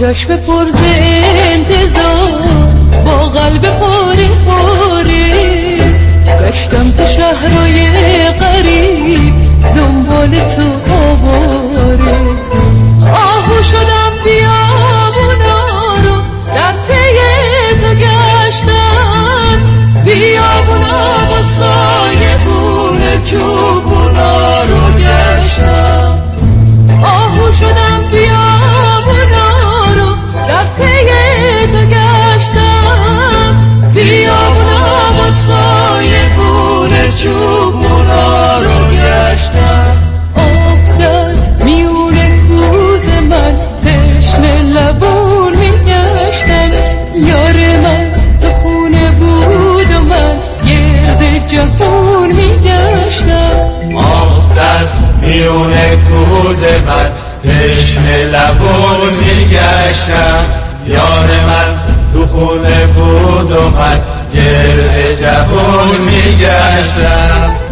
چشم پرز انتظار با قلب پاره پاره گشتم تو شهرهای میون کوز من تشنه لبون میگشتم. یار من تو خونه بود و من گرد جوون میگشتم.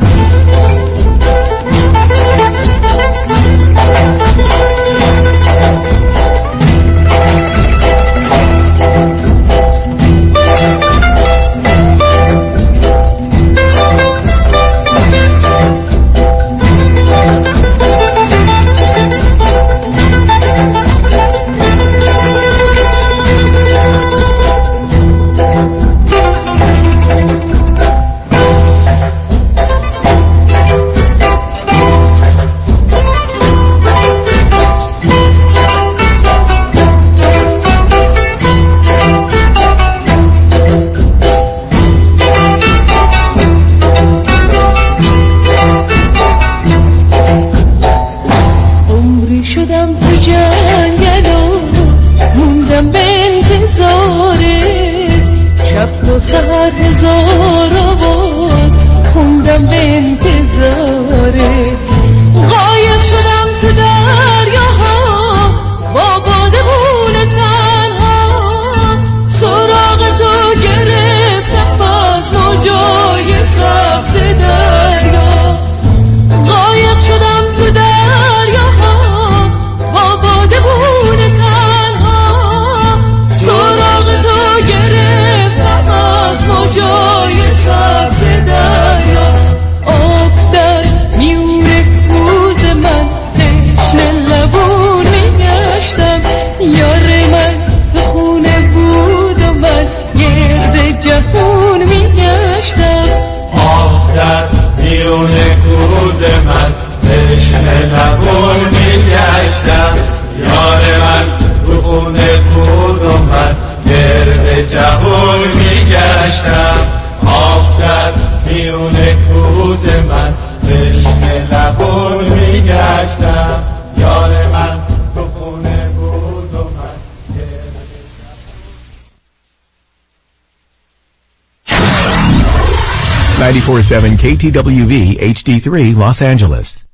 KTWV HD3 Los Angeles.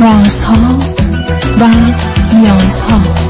رازها و نیازها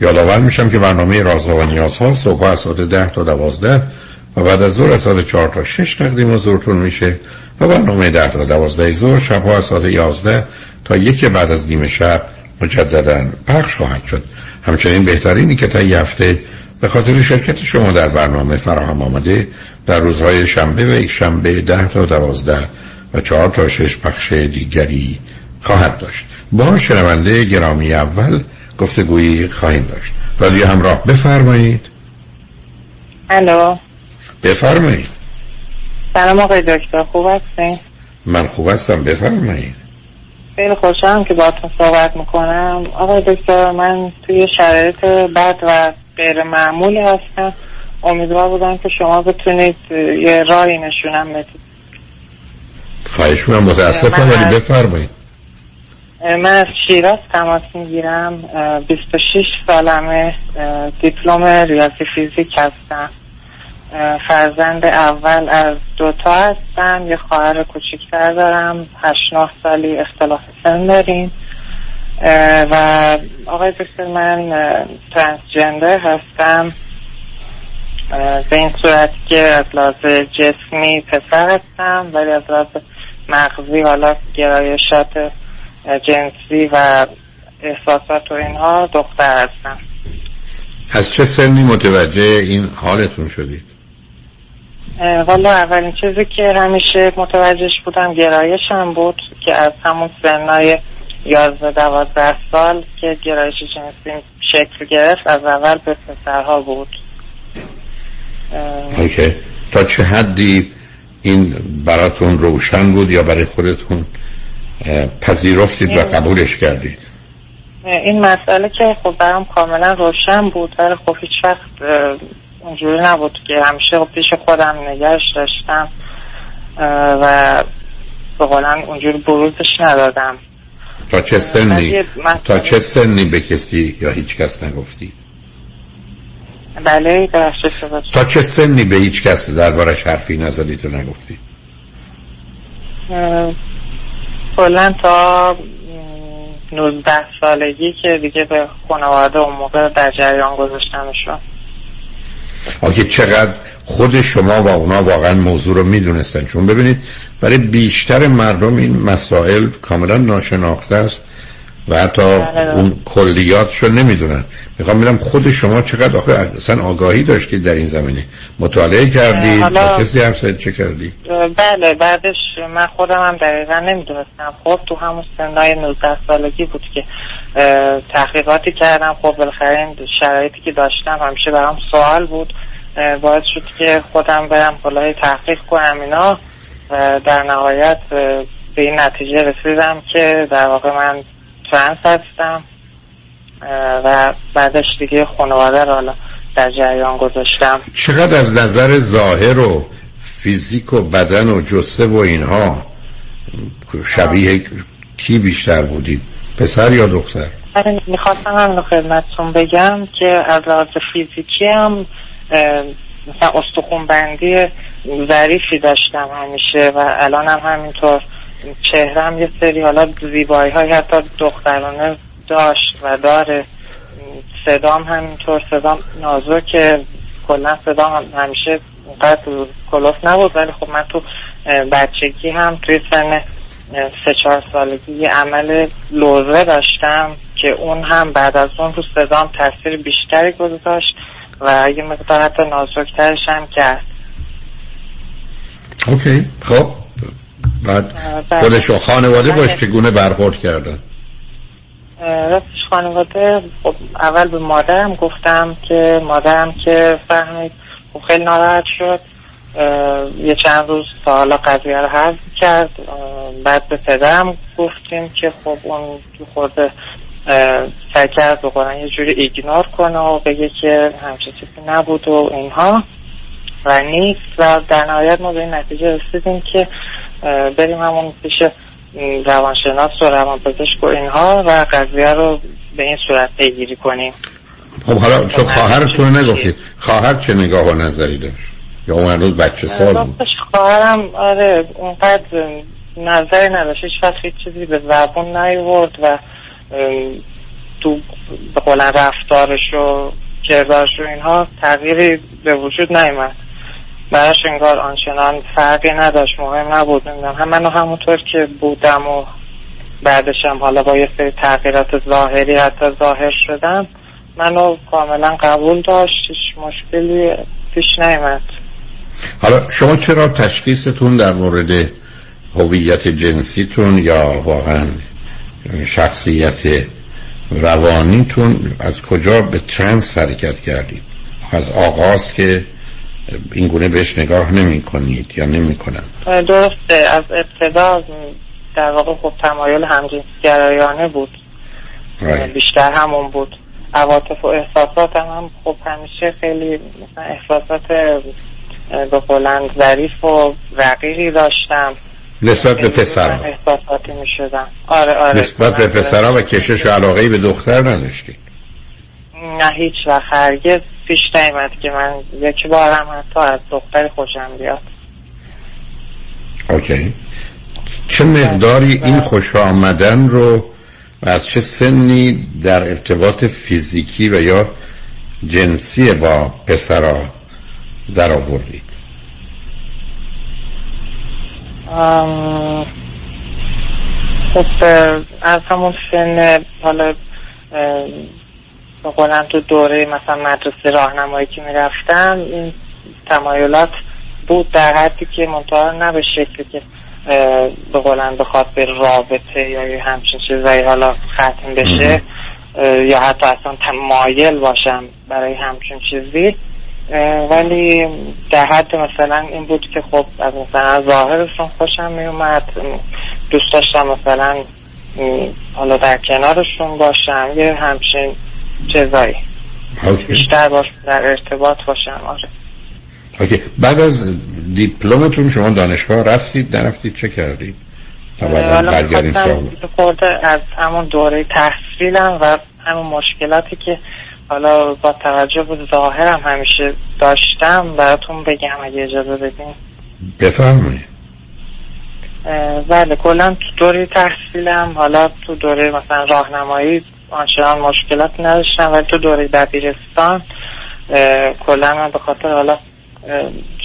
یادآور میشم که برنامه رازها و نیازها صبح از ساعت 10 تا 12 و بعد از ظهر از ساعت چهار تا شش تقدیم حضورتون میشه و برنامه ده تا دوازده ظهر شبها از ساعت یازده تا یک بعد از نیمه شب مجددا پخش خواهد شد. همچنین بهترینی که تا یه هفته به خاطر شرکت شما در برنامه فراهم آمده در روزهای شنبه و یک شنبه ده تا دوازده و چهار تا شش پخش دیگری خواهد داشت. با شنونده گرامی اول گفتگویی خواهیم داشت. رادیو همراه بفرمایید. الو. بفرمایید. سلام آقای دکتر خوب هستین؟ من خوب هستم بفرمایید. خیلی خوشحالم که باهاتون صحبت می‌کنم. آقای دکتر من توی شرایط بد و غیر معمولی هستم. امیدوار بودم که شما بتونید یه راهی نشونم بدید. خواهش می‌کنم متاسفم من ولی بفرمایید. من از شیراز تماس می‌گیرم. 26 سالمه. دیپلم ریاضی فیزیک هستم. فرزند اول از دوتا هستم. یه خواهر کوچیکتر دارم. هشت نه سالی اختلاف سن داریم. و آقای دکتر من ترانسجندر هستم. به این صورت که از لحاظ جسمی پسر هستم ولی از لحاظ مغزی حالا گرایشات جنسی و احساسات و اینها دختر هستم. از چه سنی متوجه این حالتون شدید؟ والا اولین چیزی که همیشه متوجهش بودم گرایشم بود که از همون سنای یازده دوازده سال که گرایش جنسی شکل گرفت از اول به پسرها بود. اوکی. تا چه حدی این براتون روشن بود یا برای خودتون پذیرفتید و قبولش کردید. این مسئله که خب برام کاملا روشن بود ولی خب هیچ وقت اونجوری نبود که همیشه خب پیش خودم نگهش داشتم و به قولن اونجوری بروزش ندادم. تا چه سنی؟ تا چه سنی به کسی یا هیچ کس نگفتی؟ بله تا چه سنی به هیچ کس دربارش حرفی نزدید و نگفتی؟ کلا تا م، 19 سالگی که دیگه به خانواده اون موقع در جریان گذاشتمشون آکه چقدر خود شما و اونا واقعا موضوع رو می‌دونستن. چون ببینید برای بیشتر مردم این مسائل کاملا ناشناخته است. و حتی بله. اون کلیاتشو نمی‌دونن. می‌خوام ببینم خود شما چقدر آخه اصلا آگاهی داشتید در این زمینه. مطالعه کردید حالا- کسی حرف چه کردی؟ بله بعدش من خودم هم دقیقا نمی‌دونستم. خب تو همون سنهای 19 سالگی بود که تحقیقاتی کردم. خب بالاخره این شرایطی که داشتم همیشه برام سوال بود. باعث شد که خودم برم بالای تحقیق کنم اینا. و در نهایت به این نتیجه رسیدم که در واقع من ترنس هستم و بعدش دیگه خانواده رو حالا در جریان گذاشتم. چقدر از نظر ظاهر و فیزیک و بدن و جسه و اینها شبیه کی بیشتر بودید؟ پسر یا دختر؟ آره، می‌خواستم رو خدمتتون بگم که از لحاظ فیزیکی هم مثلا استخون بندی ظریفی داشتم همیشه و الان هم همینطور. چهرم یه سری حالا زیبایی های حتی دخترانه داشت و داره. صدام همینطور صدام نازکه. کلا صدام هم همیشه اونقدر کلوف نبود ولی خب من تو بچگی هم توی سن سه چهار سالگی یه عمل لوزه داشتم که اون هم بعد از اون رو صدام تاثیر بیشتری گذاشت و یه مقدار حتی نازکترش هم کرد. اوکی خب. بعد بله. خودش و خانواده باش بله. چگونه برخورد کردن. راستش خانواده خب اول به مادرم گفتم که مادرم که فهمید خب خیلی ناراحت شد. یه چند روز تا حالا قضیه رو حل کرد. بعد به پدرم گفتیم که خب اون تو خورده سعی کرد قرآن یه جوری ایگنور کنه و بگه که همچه چیزی نبود و اینها. و نیست. و در نهایت ما به این نتیجه رسیدیم که بریم همون پیش روانشناس و روانپزشک و اینها و قضیه رو به این صورت پیگیری کنیم. خب حالا چون خواهرتون نگفتید خواهر چه نگاه و نظری داشت؟ یا اون هنوز بچه سال بود؟ خواهرم آره اونقدر نظری نداشت. هیچ وقت هیچ چیزی به زبون نیورد و تو به قولن رفتارش و کردارش و اینها تغییری به وجود نیومد. براش انگار آنچنان فرقی نداشت مهم نبود نمی‌دونم. هم منو همونطور که بودم و بعدش هم حالا با یه سری تغییرات ظاهری حتی ظاهر شدم منو کاملا قبول داشت مشکلی پیش نیمد حالا شما چرا تشخیصتون در مورد هویت جنسیتون یا واقعا شخصیت روانیتون از کجا به ترنس حرکت کردید؟ از آغاز که این گونه بهش نگاه نمی کنید یا نمی کنن درسته از ابتدا در واقع خب تمایل همجنسگرایانه بود. Right. بیشتر همون بود. عواطف و احساسات هم, هم خب همیشه خیلی مثلا احساسات به قولند ظریف و رقیقی داشتم. نسبت به پسر احساساتی می شدم آره آره. نسبت به پسرها و کشش و علاقه به دختر نداشتید. نه هیچ وقت هرگز. پیش نیمد که من یک بارم حتی از دختر خوشم بیاد. اوکی. چه مقداری این خوش آمدن رو و از چه سنی در ارتباط فیزیکی و یا جنسی با پسرا در آوردید؟ ام، خب از همون سن حالا قولم تو دوره مثلا مدرسه راهنمایی که می‌رفتم این تمایلات بود در حدی که منتها نه به شکلی که به قولم بخواد به رابطه یا یه همچین چیزایی حالا ختم بشه یا حتی اصلا تمایل باشم برای همچین چیزی. ولی در حد مثلا این بود که خب از مثلا ظاهرشون خوشم می اومد دوست داشتم مثلا حالا در کنارشون باشم یه همچین چیزایی Okay. بیشتر باش در ارتباط باشم آره. Okay. بعد از دیپلمتون شما دانشگاه رفتید نرفتید چه کردید؟ تا سراغ یه خورده از همون دوره تحصیلم و همون مشکلاتی که حالا با توجه به ظاهرم همیشه داشتم براتون بگم اگه اجازه بدین. بفرمایید. بله کلا تو دوره تحصیلم حالا تو دوره مثلا راهنمایی آنچنان مشکلات نداشتم ولی تو دوره دبیرستان کلا من به خاطر حالا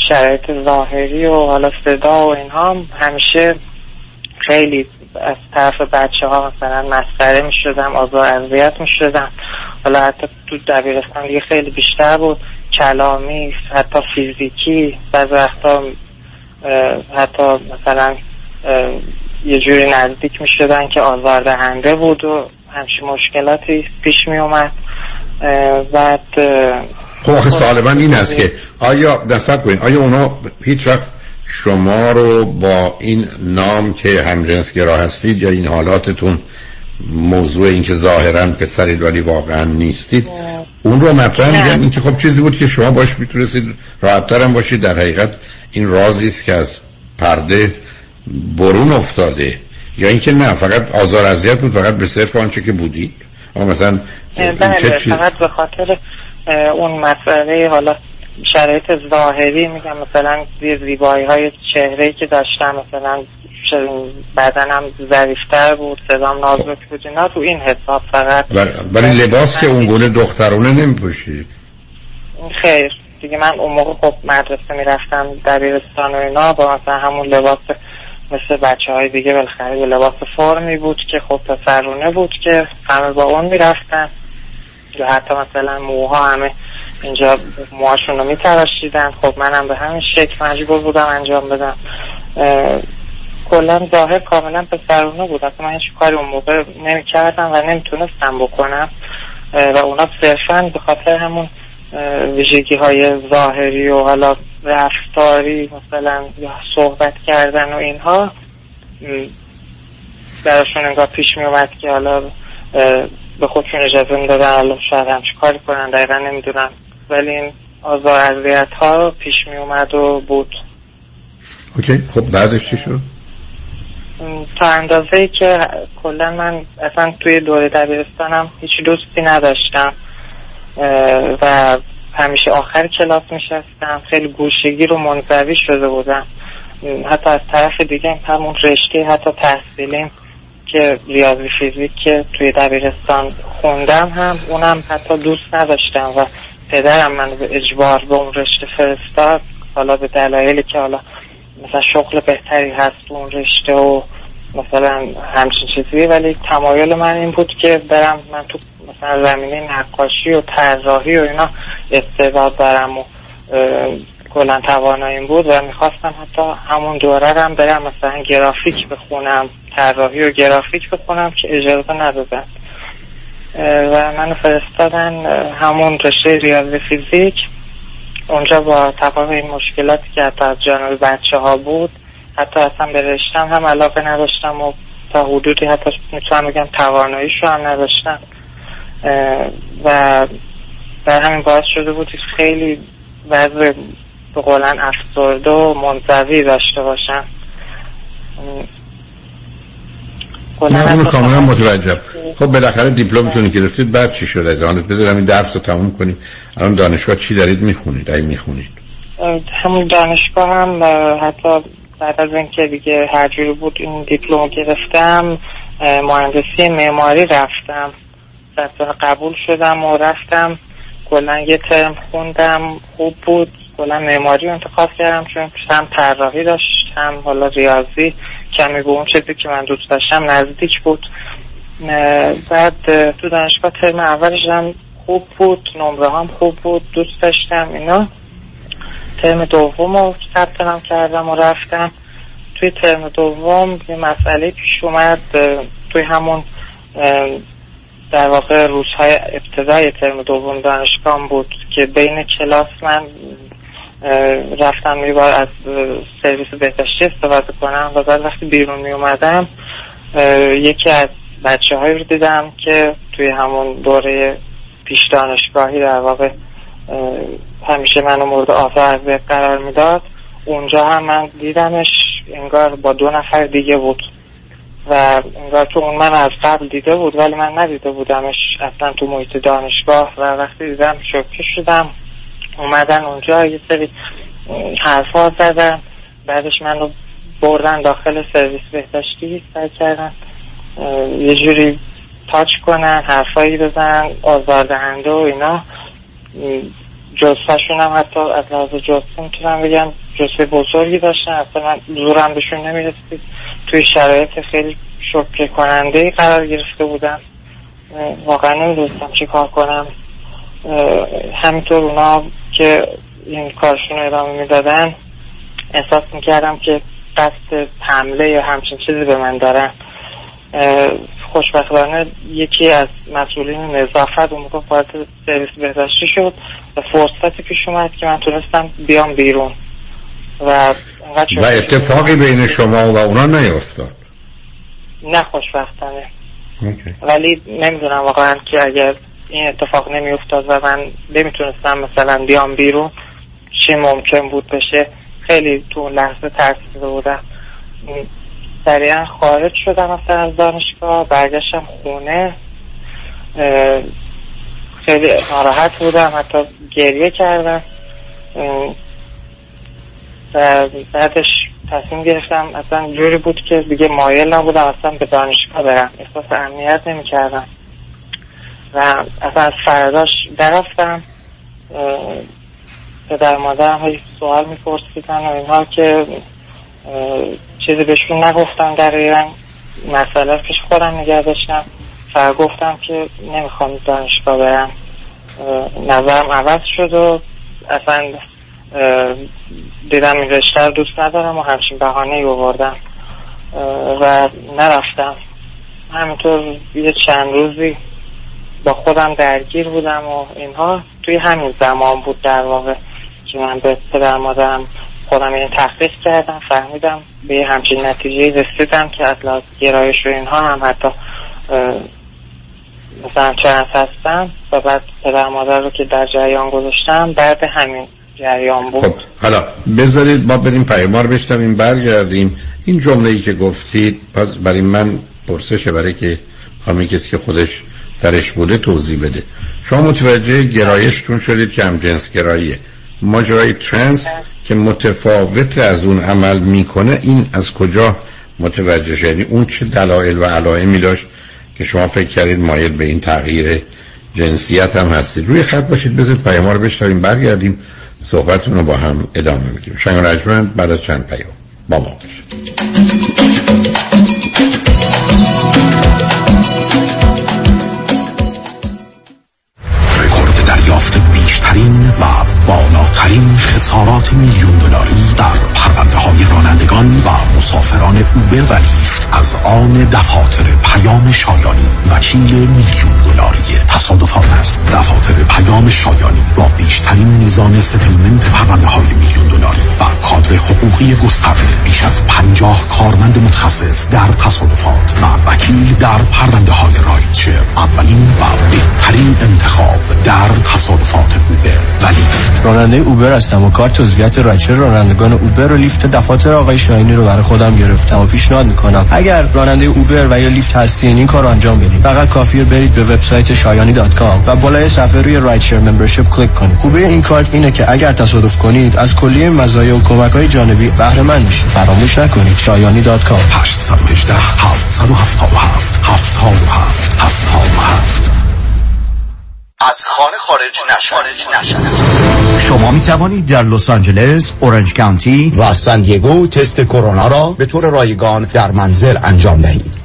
شرایط ظاهری و حالا صدا و اینها هم همیشه خیلی از طرف بچه ها مثلا مسخره می شدم آزار اذیت می شدم حالا حتی تو دبیرستان دیگه خیلی بیشتر بود. کلامی حتی فیزیکی بعض وقتا حتی مثلا یه جوری نزدیک می شدن که آزار دهنده بود و همچین مشکلاتی پیش می اومد. بعد خب آخه سوال من این است که آیا نصب کنید آیا اونا هیچ وقت شما رو با این نام که همجنسگرا هستید یا این حالاتتون موضوع این که ظاهرا پسرید ولی واقعا نیستید اون رو مطرح نه. میگن این که خب چیزی بود که شما باش می‌تونستید راحتتر هم باشید در حقیقت این رازی است که از پرده برون افتاده. یا اینکه نه فقط آزار اذیت بود فقط به صرف آنچه که بودید اما مثلا بله فقط به خاطر اون مسئله حالا شرایط ظاهری میگم مثلا زیر زیبایی های چهره که داشتم مثلا بدنم ظریفتر بود صدام نازک بود اینا تو این حساب فقط. ولی ولی لباس که اون گونه دخترونه نمیپوشید خیر. دیگه من اون موقع خب مدرسه می‌رفتم دبیرستان و اینا با مثلا همون لباس مثل بچه های دیگه بالاخره یه لباس فرمی بود که خب پسرونه بود که همه با اون می‌رفتن. یا حتی مثلا موها همه اینجا موهاشون رو میتراشیدن. خب منم به همین شکل مجبور بودم انجام بدم. کلا ظاهر کاملا پسرونه بود. اصلا من هیچ کاری اون موقع نمی‌کردم و نمی‌تونستم بکنم. و اونا صرفا به خاطر همون ویژگی های ظاهری و حالا رفتاری مثلا یا صحبت کردن و اینها براشون انگار پیش می اومد که حالا به خودشون اجازه می‌دادن حالا شاید همچی کاری کنن دقیقا نمی‌دونم. ولی این آزار اذیت ها پیش می اومد و بود. اوکی. خب بعدش چی شد؟ تا اندازه ای که کلا من اصلا توی دوره دبیرستانم هیچ دوستی نداشتم و همیشه آخر کلاس میشستم خیلی گوشگیر و منزوی شده بودم. حتی از طرف دیگه همون رشته حتی تحصیلیم که ریاضی فیزیک که توی دبیرستان خوندم هم اونم حتی دوست نداشتم و پدرم من به اجبار به اون رشته فرستاد. حالا به دلایلی که حالا مثلا شغل بهتری هست اون رشته و مثلا همچین چیزی ولی تمایل من این بود که برم من تو مثلا زمینه نقاشی و طراحی و اینا استعداد دارم و کلا تواناییم بود و می‌خواستم حتی همون دوره هم برم مثلا گرافیک بخونم طراحی و گرافیک بخونم که اجازه ندادن. و من فرستادن همون رشته ریاضی فیزیک. اونجا با تمام این مشکلاتی که حتی از جانب بچه ها بود حتی اصلا به رشتم هم علاقه نداشتم و تا حدودی حتی می‌تونم بگم تواناییش رو هم نداشتم. و در همین باعث شده بود خیلی وضع به قولن افسرده و منزوی داشته باشم. اونو کاملا متوجه خب بالاخره دیپلمتون گرفتید بعد چی شد؟ از آنت بذارم این درس رو تموم کنیم. الان دانشگاه چی دارید می‌خونید؟ ای می‌خونید. همون دانشگاه هم حتی بعد از اینکه دیگه هر جوری بود این دیپلم گرفتم مهندسی معماری رفتم. قبول شدم و رفتم. کلا یه ترم خوندم خوب بود. کلا معماری انتخاب کردم چون هم طراحی داشت هم حالا ریاضی. کمی به اون چیزی که من دوست داشتم نزدیک بود. بعد تو دانشگاه ترم اولش هم خوب بود نمره هم خوب بود دوست داشتم اینا. ترم دوم رو ثبت هم کردم و رفتم. توی ترم دوم یه مسئله پیش اومد توی همون در واقع روزهای ابتدای ترم دوم دانشگاه بود که بین کلاس من رفتم یه بار از سرویس بهداشتی استفاده کنم و بعد وقتی بیرون می اومدم یکی از بچه هایی رو دیدم که توی همون دوره پیش دانشگاهی در واقع همیشه منو مورد آزار قرار می‌داد. اونجا هم من دیدمش انگار با دو نفر دیگه بود و انگار تو اون من از قبل دیده بود ولی من ندیده بودمش. اصلا تو محیط دانشگاه و وقتی دیدم شوکه شدم. اومدن اونجا یه سری حرفا زدن. بعدش من رو بردن داخل سرویس بهداشتی سعی کردن. یه جوری تاچ کنن حرفایی بزنن آزاردهنده و اینا. جلسهشون هم حتی از لحاظ جلسه می‌تونم بگم جلسه بزرگی داشتن. اصلا من زورم بهشون نمی‌رسید. توی شرایط خیلی شکر کننده قرار گرفته بودم واقعا نمی‌دونستم چی کار کنم. همینطور اونا که این کارشون ادامه می‌دادن احساس می‌کردم که قصد حمله یا همچین چیزی به من دارن. خوشبختانه یکی از مسئولین نظافت اون موقع وارد سرویس بهداشتی شد و فرصتی پیش اومد که من تونستم بیام بیرون. و و اتفاقی بین شما و اونا نیفتاد. نه خوشبختانه. ولی نمی‌دونم واقعا که اگر این اتفاق نمیافتاد و من نمی‌تونستم مثلا بیام بیرون چی ممکن بود بشه؟ خیلی تو لحظه ترسیده بودم. سریعا خارج شدم مثلا از دانشگاه برگشتم خونه. خیلی ناراحت بودم حتی گریه کردم. و بعدش تصمیم گرفتم اصلا جوری بود که دیگه مایل نبودم اصلا به دانشگاه برم. احساس امنیت نمی کردم و اصلا از فرداش درفتم پدر مادرم های سوال میپرسیدن و اینها که چیزی بهشون نگفتم ایران مسئله پیش خودم نگه داشتم. فقط گفتم که نمی‌خوام دانشگاه برم. نظرم عوض شد و اصلا دیدم این دوست ندارم و همچین بحانه ای بردم و نرفتم. همینطور یه چند روزی با خودم درگیر بودم و اینها. توی همین زمان بود در واقع که من به پدر مادرم خودم این تحقیق کردم فهمیدم به همچین نتیجه رسیدم که اطلاع گرایش و اینها هم حتی مثلا چند هستم و بعد پدر مادر رو که در جریان گذاشتم بعد همین جریان بود. خب حالا بذارید ما بریم پیمار این برگردیم. این جمله ای که گفتید پس برای من پرسشه برای که خواهی کسی که خودش درش بوده توضیح بده. شما متوجه گرایشتون شدید که هم جنس گراییه. ماجرای ترنس که متفاوت از اون عمل می‌کنه این از کجا متوجه شدید یعنی اون چه دلایل و علائمی داشت که شما فکر کردید مایل به این تغییر جنسیت هم هستید؟ روی خط باشید بذارید پیام رو بشنویم برگردیم صحبتون رو با هم ادامه میدیم. شنگ رجمند بعد از چند پیام. با ما باشید. رکورد دریافت بیشترین و بالاترین خسارات میلیون دلاری در پرونده های رانندگان و مسافران اوبر و لیفت از آن دفاتر پیام شایانی وکیل میلیون دلاری تصادفات است. دفاتر پیام شایانی با بیشترین میزان settlement پرونده های میلیون دلاری و کادر حقوقی گسترده بیش از پنجاه کارمند متخصص در تصادفات و وکیل در پرونده های rideshare. اولین و بهترین انتخاب در تصادفات Uber و Lyft. راننده Uber هستم و کارت عضویت rideshare رانندگان Uber و Lyft دفاتر آقای شایانی رو برای خودم گرفتم و پیشنهاد می‌کنم. اگر راننده Uber و یا Lyft هستین این کار انجام بدید فقط کافیه برید به وبسایت شایانی و بالای صفحه روی rideshare membership کلیک کنید. خوبی این کارت اینه که اگر تصادف کنید از کلیه مزایا و کمک های جانبی بهره مند میشید. فراموش نکنید. شایانی dot com. 818 777 77 77 از خانه خارج نشوید شما می توانید در لس آنجلس، اورنج کانتی و سان دیگو تست کرونا را به طور رایگان در منزل انجام دهید.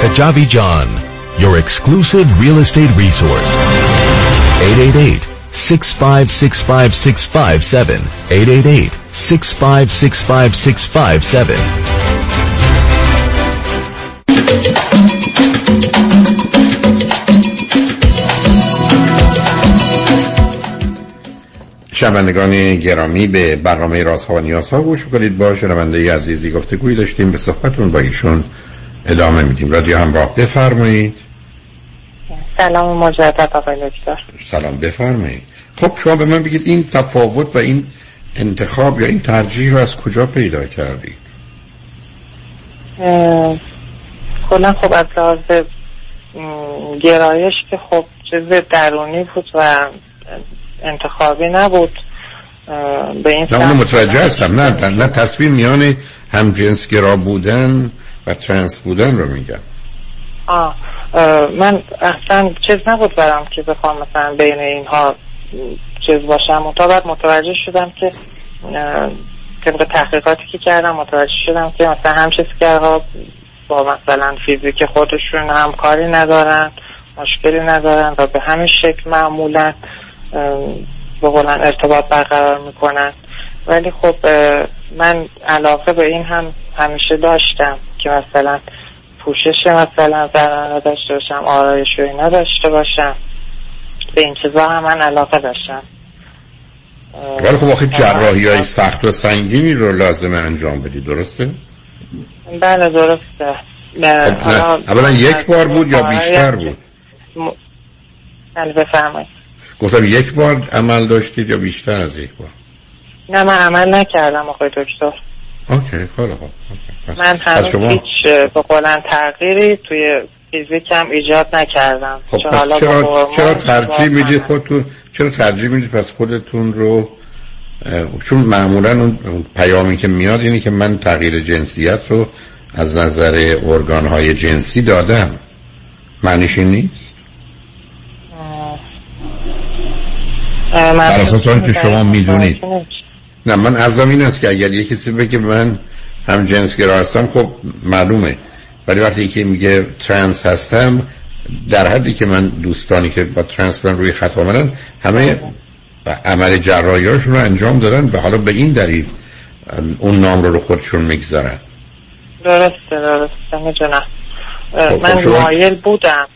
Kajabi John. your exclusive real estate resource. 888 6565657 888 شنوندگان گرامی به برنامه رازها و نیازها گوش کنید با شنونده عزیزی گفتگوی داشتیم به صحبتون با ایشون ادامه میدیم. رادیو همراه بفرمایید. سلام مجدد آقای دکتر. سلام بفرمایید. خب شما به من بگید این تفاوت و این انتخاب یا این ترجیح رو از کجا پیدا کردید؟ کلا خب از لحاظ گرایش که خب چیز درونی بود و انتخابی نبود. به این نه متوجه هستم. نه نه, تصویر میان همجنس گرا بودن و ترنس بودن رو میگم آه اه، من اصلا چیز نبود برام که بخوام مثلا بین اینها چیز باشم. و تا بعد متوجه شدم که طبق تحقیقاتی که کردم متوجه شدم که مثلا همجنسگرها با مثلا فیزیک خودشون همکاری ندارن مشکلی ندارن و به همین شکل معمولا به قولن ارتباط برقرار می‌کنن. ولی خب من علاقه به این هم همیشه داشتم که مثلا پوشش مثلا زنانه داشته باشم آرایش و اینا داشته باشم. به این چیزا هم من علاقه داشتم. ولی خب آخه جراحی های سخت و سنگینی رو لازمه انجام بدی درسته؟ بله درسته. خب اولا یک بار بود یا بیشتر بود؟ بله بفرمایید. گفتم یک بار عمل داشتید یا بیشتر از یک بار؟ نه من عمل نکردم آقای دکتر. اوکی خیلی خوب. من هنوز شما؟ هیچ به قولن تغییری توی فیزیکم ایجاد نکردم. خب پس چرا چرا چه ترجیح میدی. خودتون چرا ترجیح میدی پس خودتون رو چون معمولا اون اون پیامی که میاد اینه که من تغییر جنسیت رو از نظر ارگان های جنسی دادم. معنیش این نیست اه، من بر اساس در شما می‌دونید. نه من ازم این است که اگر یه کسی بگه من هم جنسگرا هستم خب معلومه. ولی وقتی که میگه ترنس هستم در حدی که من دوستانی که با ترنس من روی خط آمدن همه عمل جراحیاشون رو انجام دادن به حالا به این دلیل اون نام رو رو خودشون می‌گذارن. درسته درسته می‌دونم. خب، من خب شما- مایل بودم.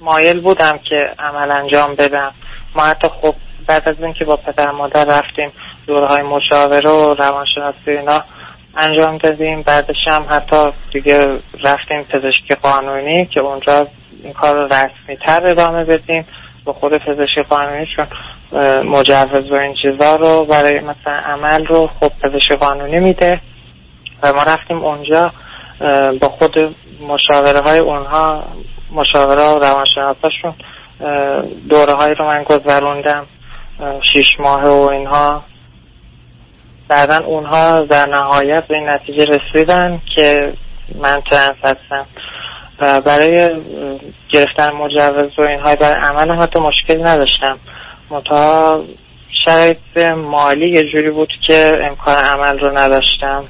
مایل بودم که عمل انجام بدم. ما حتی خب بعد از اینکه با پدر مادر رفتیم دورهای مشاوره و روانشناسی اینا انجام دادیم. بعدش هم حتی دیگه رفتیم پزشکی قانونی که اونجا این کار رو رسمی تر ادامه بدیم با خود پزشکی قانونی چون مجوز و این چیزا رو برای مثلا عمل رو خب پزشکی قانونی میده و ما رفتیم اونجا با خود مشاوره های اونها مشاوره و روانشناساشون دوره هایی رو من گذروندم. شیش ماه و اینها. بعدا اونها در نهایت به این نتیجه رسیدن که من ترنس هستم. و برای گرفتن مجوز و اینها برای عمل هم حتی مشکلی نداشتم. منتها شرایط مالی یه جوری بود که امکان عمل رو نداشتم.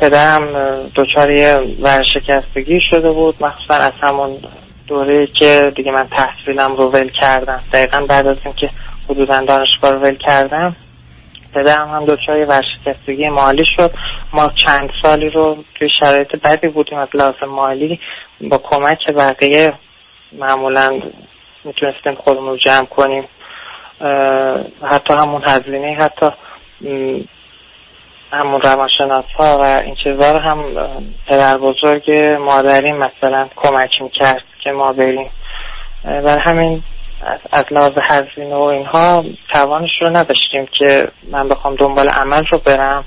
پدرم دچار یه ورشکستگی شده بود مخصوصا از همون دوره که دیگه من تحصیلم رو ول کردم. دقیقا بعد از اینکه حدودا دانشگاه رو ول کردم پدرم هم دچار ورشکستگی مالی شد. ما چند سالی رو توی شرایط بدی بودیم از لحاظ مالی. با کمک بقیه معمولا می‌تونستیم خودمون رو جمع کنیم. حتی همون هزینه حتی همون روانشناس ها و این چیزا رو هم پدر بزرگ مادری مثلا کمک می‌کرد. که ما بریم. برای همین از- لحاظ هزینه و اینها توانش رو نداشتیم که من بخوام دنبال عمل رو برم.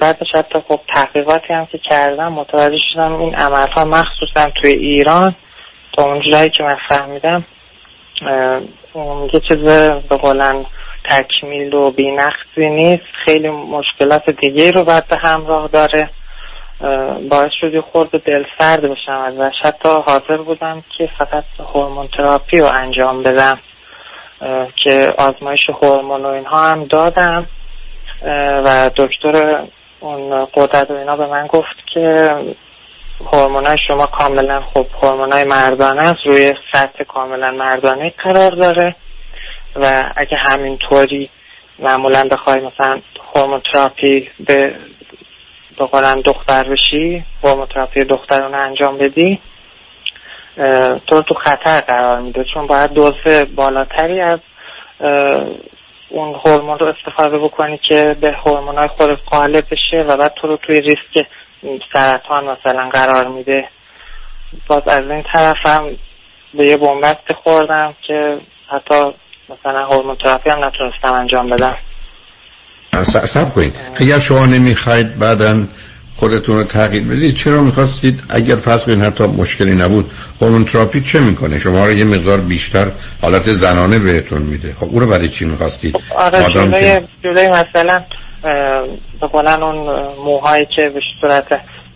بعدش حتی خب تحقیقاتی هم که کردم متوجه شدم این عملها مخصوصا توی ایران. تا اون جایی که من فهمیدم یه چیز به قولن تکمیل و بینقصی نیست. خیلی مشکلات دیگه رو باید به همراه داره. باعث شد یه خورده دل سرد بشم ازش. حتی حاضر بودم که فقط هورمون تراپی رو انجام بدم که آزمایش هورمون و اینها هم دادم. و دکتر اون قدرت و اینا به من گفت که هورمونای شما کاملا خب هورمونای مردانه است روی سطح کاملا مردانه قرار داره. و اگه همینطوری معمولا بخوای مثلا هورمون تراپی به بقولن دختر بشی هورمون تراپی دخترانه انجام بدی تو تو خطر قرار میده. چون باید دوز بالاتری از اون هورمون رو استفاده بکنی که به هورمون های خود قالب بشه و بعد تو رو توی ریسک سرطان مثلا قرار میده. باز از این طرف هم به یه بومبست خوردم که حتی مثلا هورمون تراپی هم نتونستم انجام بدم. سب کنید. اگر شما نمی‌خواید بعدا خودتون رو تغییر بدید چرا می‌خواستید؟ اگر فرض کنید حتی مشکلی نبود هورمون تراپی چه می‌کنه؟ شما رو یه مقدار بیشتر حالت زنانه بهتون میده. خب او رو برای چی می‌خواستید؟ آره جلوی, جلوی مثلا اون موهایی که به صورت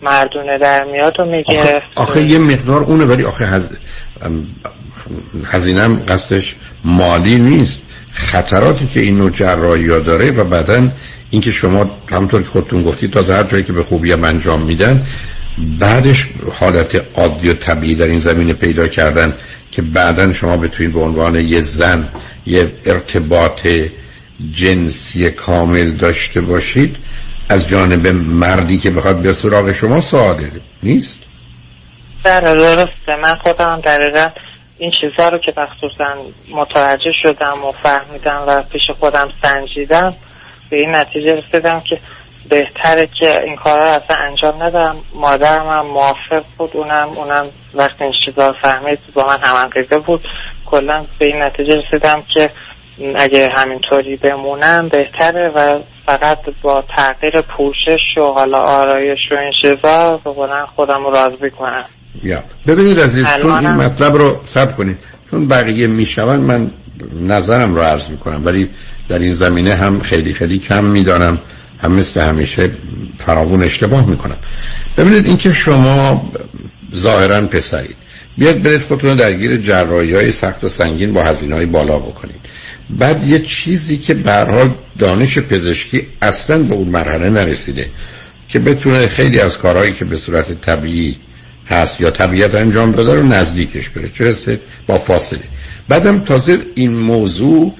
مردونه در میاد و میگه آخه, آخه یه مقدار اونه ولی آخه هز... هزینم قصدش مالی نیست. خطراتی که این نوع جراحی ها داره و بعدا اینکه شما همطور که خودتون گفتید تا هر جایی که به خوبی هم انجام میدن بعدش حالت عادی و طبیعی در این زمینه پیدا کردن که بعدا شما بتونید به عنوان یه زن یه ارتباط جنسی کامل داشته باشید از جانب مردی که بخواد به سراغ شما ساده نیست؟ بله، درسته. من خودم دقیقا این چیزها رو که مخصوصا متوجه شدم و فهمیدم و پیش خودم سنجیدم به این نتیجه رسیدم که بهتره که این کار رو اصلا انجام ندم. مادرم هم موافق بود اونم اونم وقتی این چیزا رو فهمید با من هم بود. کلا به این نتیجه رسیدم که اگه همینطوری بمونم بهتره و فقط با تغییر پوشش و حالا آرایش و این چیزا خودم رو راضی کنم. یا. ببینید عزیز چون این مطلب رو سب کنید. چون بقیه میشون من نظرم رو عرض می‌کنم ولی در این زمینه هم خیلی خیلی کم می‌دانم. هم مثل همیشه فراوون اشتباه می‌کنم. ببینید اینکه شما ظاهرا پسرید. بیاد برید خودتون درگیر جراحی های سخت و سنگین با هزینه های بالا بکنید. بعد یه چیزی که به حال دانش پزشکی اصلا به اون مرحله نرسیده که بتونه خیلی از کارهایی که به صورت طبیعی هست یا طبیعت انجام داده رو نزدیکش بره. چه با فاصله. بعدم تازه این موضوع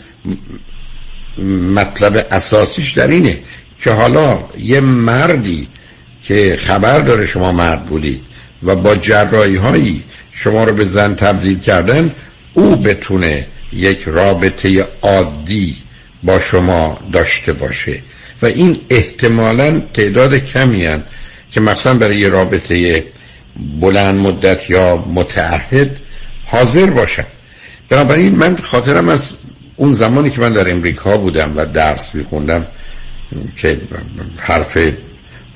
مطلب اساسیش در اینه که حالا یه مردی که خبر داره شما مرد بودید و با جرایی هایی شما رو به زن تبدیل کردن او بتونه یک رابطه عادی با شما داشته باشه. و این احتمالا تعداد کمی هن که مثلا برای یه رابطه بلند مدت یا متعهد حاضر باشن. بنابراین من خاطرم از اون زمانی که من در امریکا بودم و درس میخوندم که حرف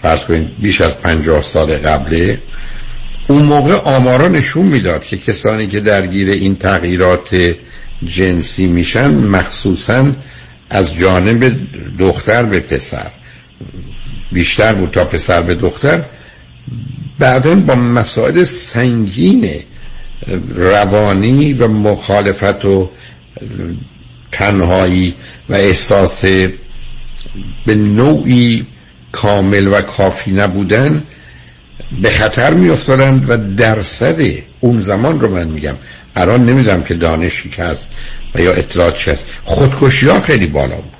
فرض کنید بیش از پنجاه سال قبله اون موقع آمارا نشون می‌داد که کسانی که درگیر این تغییرات جنسی میشن مخصوصا از جانب دختر به پسر. بیشتر بود تا پسر به دختر بعدا با مسائل سنگین روانی و مخالفت و تنهایی و احساس به نوعی کامل و کافی نبودن به خطر می افتادن و درصد اون زمان رو من میگم. الان نمی‌دونم که دانشی که هست و یا اطلاعات چی هست. خودکشی ها خیلی بالا بود.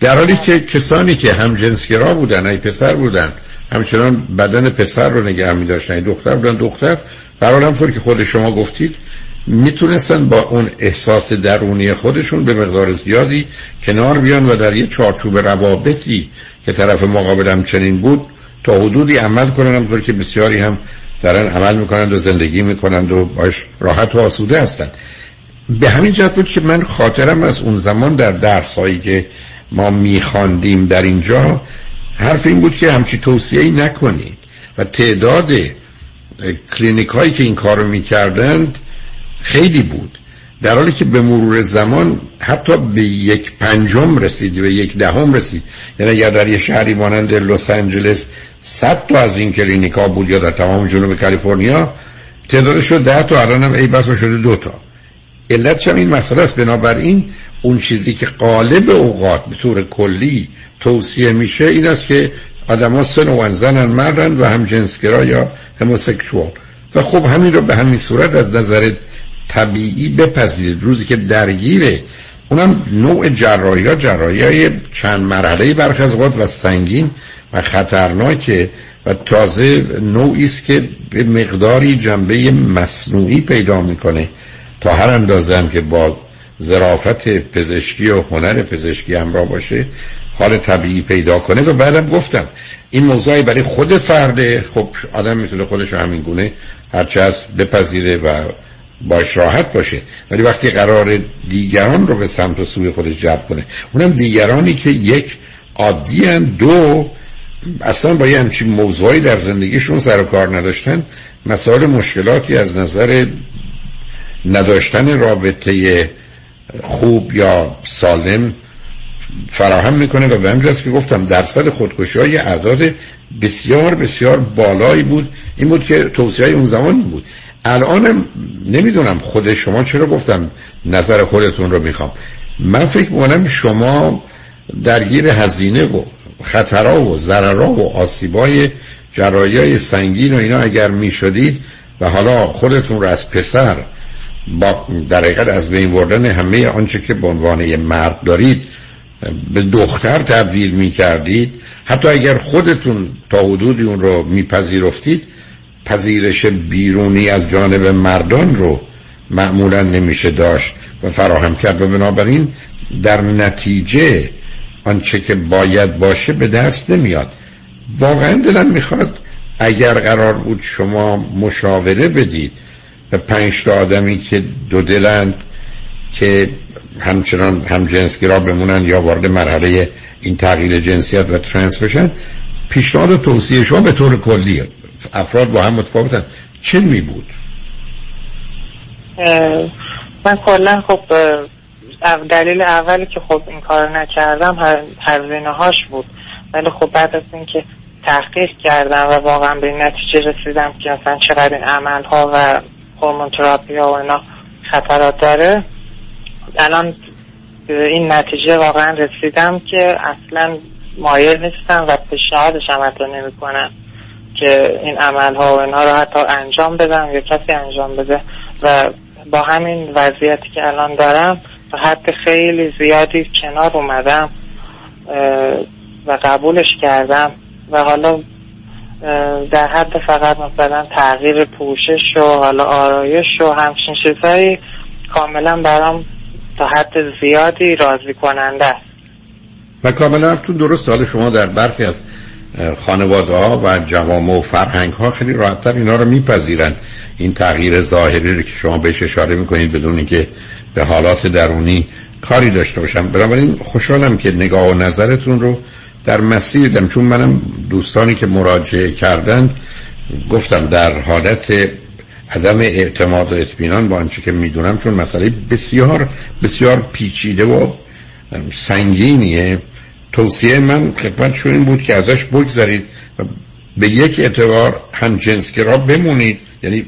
در حالی که کسانی که هم جنسگرا بودن ای پسر بودن همچنان بدن پسر رو نگه می داشتن ای دختر بودن. دختر برحال هم که خود شما گفتید می‌تونستن با اون احساس درونی خودشون به مقدار زیادی کنار بیان و در یه چارچوب روابطی که طرف مقابلم چنین بود تا حدودی عمل کنن. همطور که بسیاری هم دارن عمل می‌کنند و زندگی می‌کنند و باش راحت و آسوده هستند. به همین جهت بود که من خاطرم از اون زمان در درس هایی که ما میخواندیم در اینجا حرف این بود که همچی توصیه ای نکنید و تعداد کلینیک هایی که این کارو می‌کردند خیلی بود. در حالی که به مرور زمان حتی به یک پنجم رسید به یک دهم رسید. یعنی اگر در یه شهری مانند لس آنجلس صد تا از این کلینیکا بود یا در تمام جنوب کالیفرنیا تعدادش شد ده تا الان هم ای بس شده دو تا. علت این مسئله است؟ بنابراین اون چیزی که قالب اوقات به طور کلی توصیه میشه این است که آدم ها سن و زنن مردن و هم جنسگرا یا هموسکشوال. و خب همین رو به همین صورت از نظر طبیعی بپذیرید. روزی که درگیره اونم نوع جراحی ها جراحی های چند مرحله برخ از و سنگین و خطرناکه و تازه نوعی است که به مقداری جنبه مصنوعی پیدا می‌کنه. تا هر اندازه هم که با ظرافت پزشکی و هنر پزشکی همراه باشه حال طبیعی پیدا کنه و بعدم گفتم این موضوعی برای خود فرده. خب آدم می‌تونه خودش همین گونه هرچه از بپذیره و باش راحت باشه. ولی وقتی قرار دیگران رو به سمت و سوی خودش جلب کنه اونم دیگرانی که یک عادی هن دو اصلا با یه همچین موضوعی در زندگیشون سر و کار نداشتن مسائل مشکلاتی از نظر نداشتن رابطه خوب یا سالم فراهم می‌کنه و به همجاست که گفتم درصد خودکشی های اعداد بسیار بسیار بالایی بود. این بود که توصیه اون زمان بود. الانم نمی‌دونم خود شما چرا گفتم نظر خودتون رو می‌خوام. من فکر می‌کنم شما درگیر هزینه و خطرها و ضررها و آسیبای جرایی های سنگین و اینا اگر می‌شدید و حالا خودتون رو از پسر با در حقیقت از بین بردن همه آنچه که به عنوان مرد دارید به دختر تبدیل می کردید حتی اگر خودتون تا حدودی اون رو میپذیرفتید پذیرش بیرونی از جانب مردان رو معمولا نمیشه داشت و فراهم کرد. و بنابراین در نتیجه آنچه که باید باشه به دست نمیاد. واقعا دلم می‌خواد اگر قرار بود شما مشاوره بدید به پنج تا آدمی که دو دلند که همچنان هم جنسگرا بمونن یا وارد مرحله این تغییر جنسیت و ترنس بشن. پیشنهاد و توصیه شما به طور کلیه افراد با هم متفاوتن. چه می بود؟ من کلا خب دلیل اولی که خب این کار نکردم هزینه هاش بود. ولی خب بعد از اینکه تحقیق کردم و واقعا به این نتیجه رسیدم که مثلا چقدر این عمل ها و هورمون تراپی ها و اینا خطرات داره الان این نتیجه واقعا رسیدم که اصلا مایل نیستم و پیشنهادش هم حتی نمی کنم که این عمل ها و اینها رو حتی انجام بدم یا کسی انجام بده. و با همین وضعیتی که الان دارم تا حد خیلی زیادی کنار اومدم و قبولش کردم. و حالا در حد فقط مثلا تغییر پوشش و حالا آرایش و همچین چیزهایی کاملا برام تا حد زیادی راضی کننده است. و کاملا تو درست حال شما در برخی از خانواده ها و جوامع و فرهنگ ها خیلی راحتتر اینا رو میپذیرن. این تغییر ظاهری رو که شما بهش اشاره می‌کنید بدون اینکه به حالات درونی کاری داشته باشم. بنابراین خوشحالم که نگاه و نظرتون رو در مسیر دم چون منم دوستانی که مراجعه کردن گفتم در حالت عدم اعتماد و اطمینان با آنچه که می‌دونم چون مسئله بسیار بسیار پیچیده و سنگینیه. توصیه من خدمتشون این بود که ازش بگذارید و به یک اعتبار هم جنسگرا بمونید. یعنی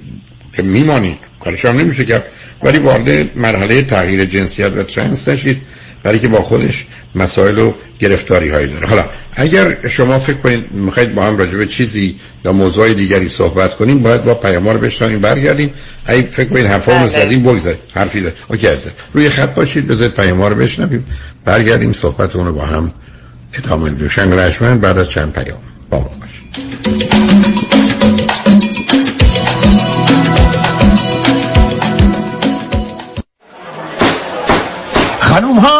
که میمانید. کارش هم نمیشه کرد. ولی وارد مرحله تغییر جنسیت و ترنس نشید. برای که با خودش مسائل و گرفتاری هایی داره. حالا اگر شما فکر کنید می‌خواید با هم راجع به چیزی یا موضوع دیگری صحبت کنیم باید با پیاموار بشنویم برگردیم. اگه فکر کنید حرفا رو بله. زدیم بگذارید حرفی داره اوکی عزیز روی خط باشید بذارید پیاموار رو بشنویم. برگردیم صحبت رو با هم ادامه میدیم. شنگ بعد از چند پیام. با ما باشید. خانوم ها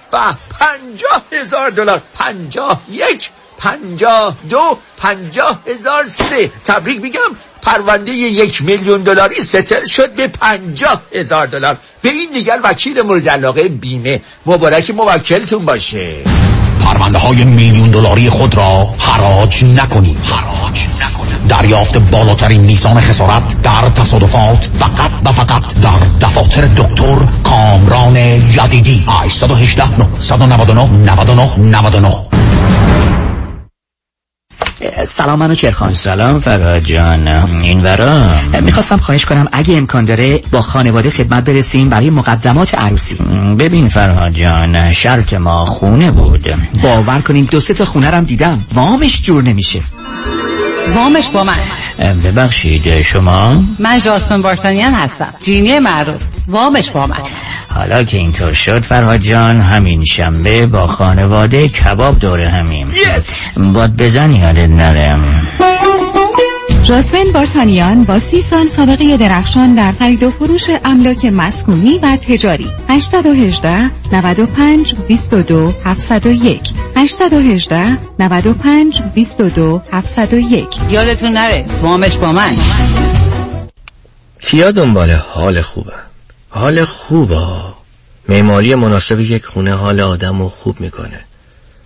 به پنجاه هزار دلار. پنجاه یک پنجاه دو پنجاه هزار سه. تبریک میگم پرونده یک میلیون دلاری ستل شد به پنجاه هزار دلار. به این دیگر وکیل مورد علاقه بیمه. مبارک موکلتون باشه. پرونده های میلیون دلاری خود را حراج نکنید حراج دریافت بالاترین میزان خسارت در تصادفات فقط و فقط در دفاتر دکتر کامران یدیدی. 818 999 99 99 سلام منو چرخان. سلام فراد جان. این ورا؟ می‌خواستم خواهش کنم اگه امکان داره با خانواده خدمت برسیم برای مقدمات عروسی. ببین فرهاد جان شرط ما خونه بود. باور کنین دو سه تا خونه رم دیدم. وامش جور نمیشه. وامش با من. ببخشید شما؟ من جاسمن بارتانیان هستم. جینی معروف. وامش با من. حالا که اینطور شد فرهاد جان همین شنبه با خانواده کباب دوره همیم. باد بزن یادت نرم جاسمن بارتانیان با سی سال سابقه درخشان در خرید و فروش املاک مسکونی و تجاری. 818 95 22 701 818 95 22 701 یادتون نره وامش با من. کیا دنبال حال خوبه؟ حال خوبه. معماری مناسب یک خونه حال آدم رو خوب می‌کنه.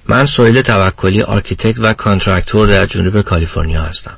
من سویل توکلی architect و contractor در جنوب کالیفرنیا هستم.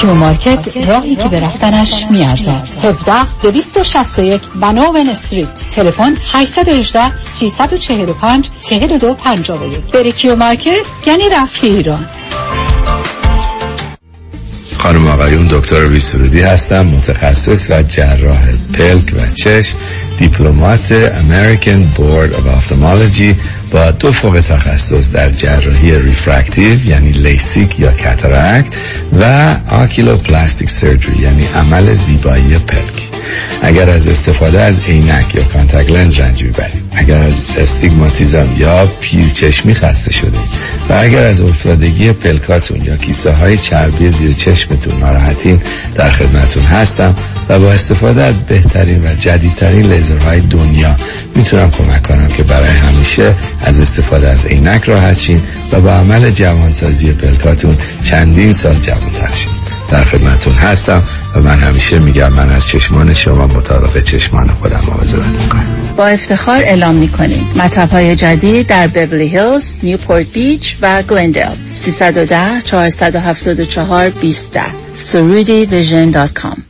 Q Market راهی که به رفتنش میارزد. 17 261 Vanowen Street. تلفن 818 345 42 51 بری Q Market؟ یعنی رفتی ایران. خانم آقایون دکتر ویسرودی هستم متخصص و جراح پلک و چشم Diplomate American Board of Ophthalmology با دو فوق تخصص در جراحی refractive یعنی لیسیک یا cataract و oculoplastic surgery یعنی عمل زیبایی پلک. اگر از استفاده از عینک یا contact lens رنج می‌برید اگر از استیگماتیزم یا پیرچشمی خسته شده و اگر از افتادگی پلکاتون یا کیسه های چربی زیر چشمتون ناراحتین در خدمتون هستم و با استفاده از بهترین و جدیدترین لیزرهای دنیا می‌تونم کمک کنم که برای همیشه از استفاده از عینک راحت شین و با عمل جوانسازی پلکاتون چندین سال جوانتر شین. در خدمتون هستم و من همیشه میگم من از چشمان شما مطابق چشمان خودم مواظبت می‌کنم. با افتخار اعلام می‌کنیم. مطب های جدید در بورلی هیلز، نیوپورت بیچ و گلندل 310 474 20 سرودی vision dot com.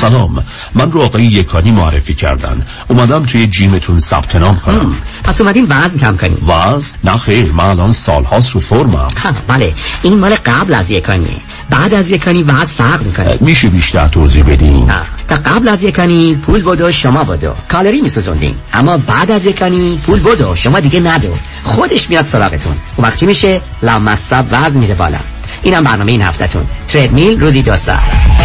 سلام. من رو آقای یکانی معرفی کردن. اومدم توی gym تون ثبت نام کنم. پس اومدین وزن کم کنیم وزن؟ نه خیر من الان سالهاست رو فرمم. بله. این مال قبل از یکانیه بعد از یکانی وزن فرق می‌کنه. میشه بیشتر توضیح بدین. تا قبل از یکانی پول بدو شما بدو. کالری میسوزوندین. اما بعد از یکانی پول بدو شما دیگه ندو. خودش میاد سراغتون. و وقت چی میشه؟ لامصب وزن میره بالا. اینم برنامه این هفتهتون. تریدمیل روزی دو ساعت.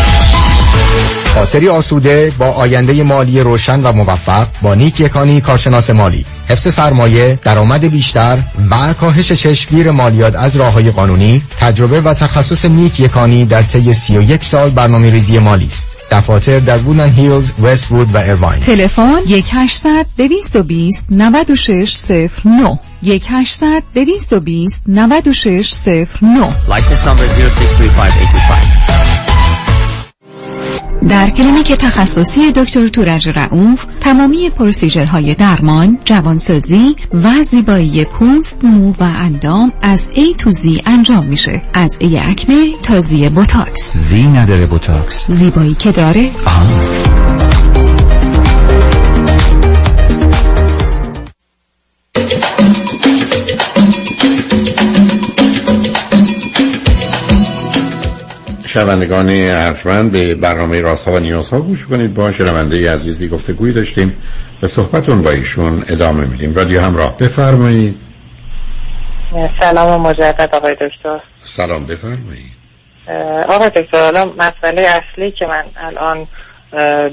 خاطری آسوده با آینده مالی روشن و موفق با نیک یکانی کارشناس مالی. حفظ سرمایه درآمد بیشتر و کاهش چشمگیر مالیات از راه های قانونی تجربه و تخصص نیک یکانی در طی 31 سال برنامه ریزی مالی است. دفاتر در وودلند هیلز، وست وود و ایرواین. تلفن 1800 220 9609 1800 220 9609 License number 0635825 در کلینیک تخصصی دکتر تورج رعوف تمامی procedure های درمان، جوانسازی و زیبایی پوست، مو و اندام از A to Z انجام میشه. از A acne تا Z بوتاکس. زی نداره بوتاکس. زیبایی که داره؟ آه. شنوندگان ارجمند به برنامه رازها و نیازها گوش کنید. با شنونده عزیزی گفته گویی داشتیم به صحبتون با ایشون ادامه میدیم. رادیو همراه بفرمایید. سلام مجدد آقای دکتر. سلام بفرمایید. آقای دکتر حالا مسئله اصلی که من الان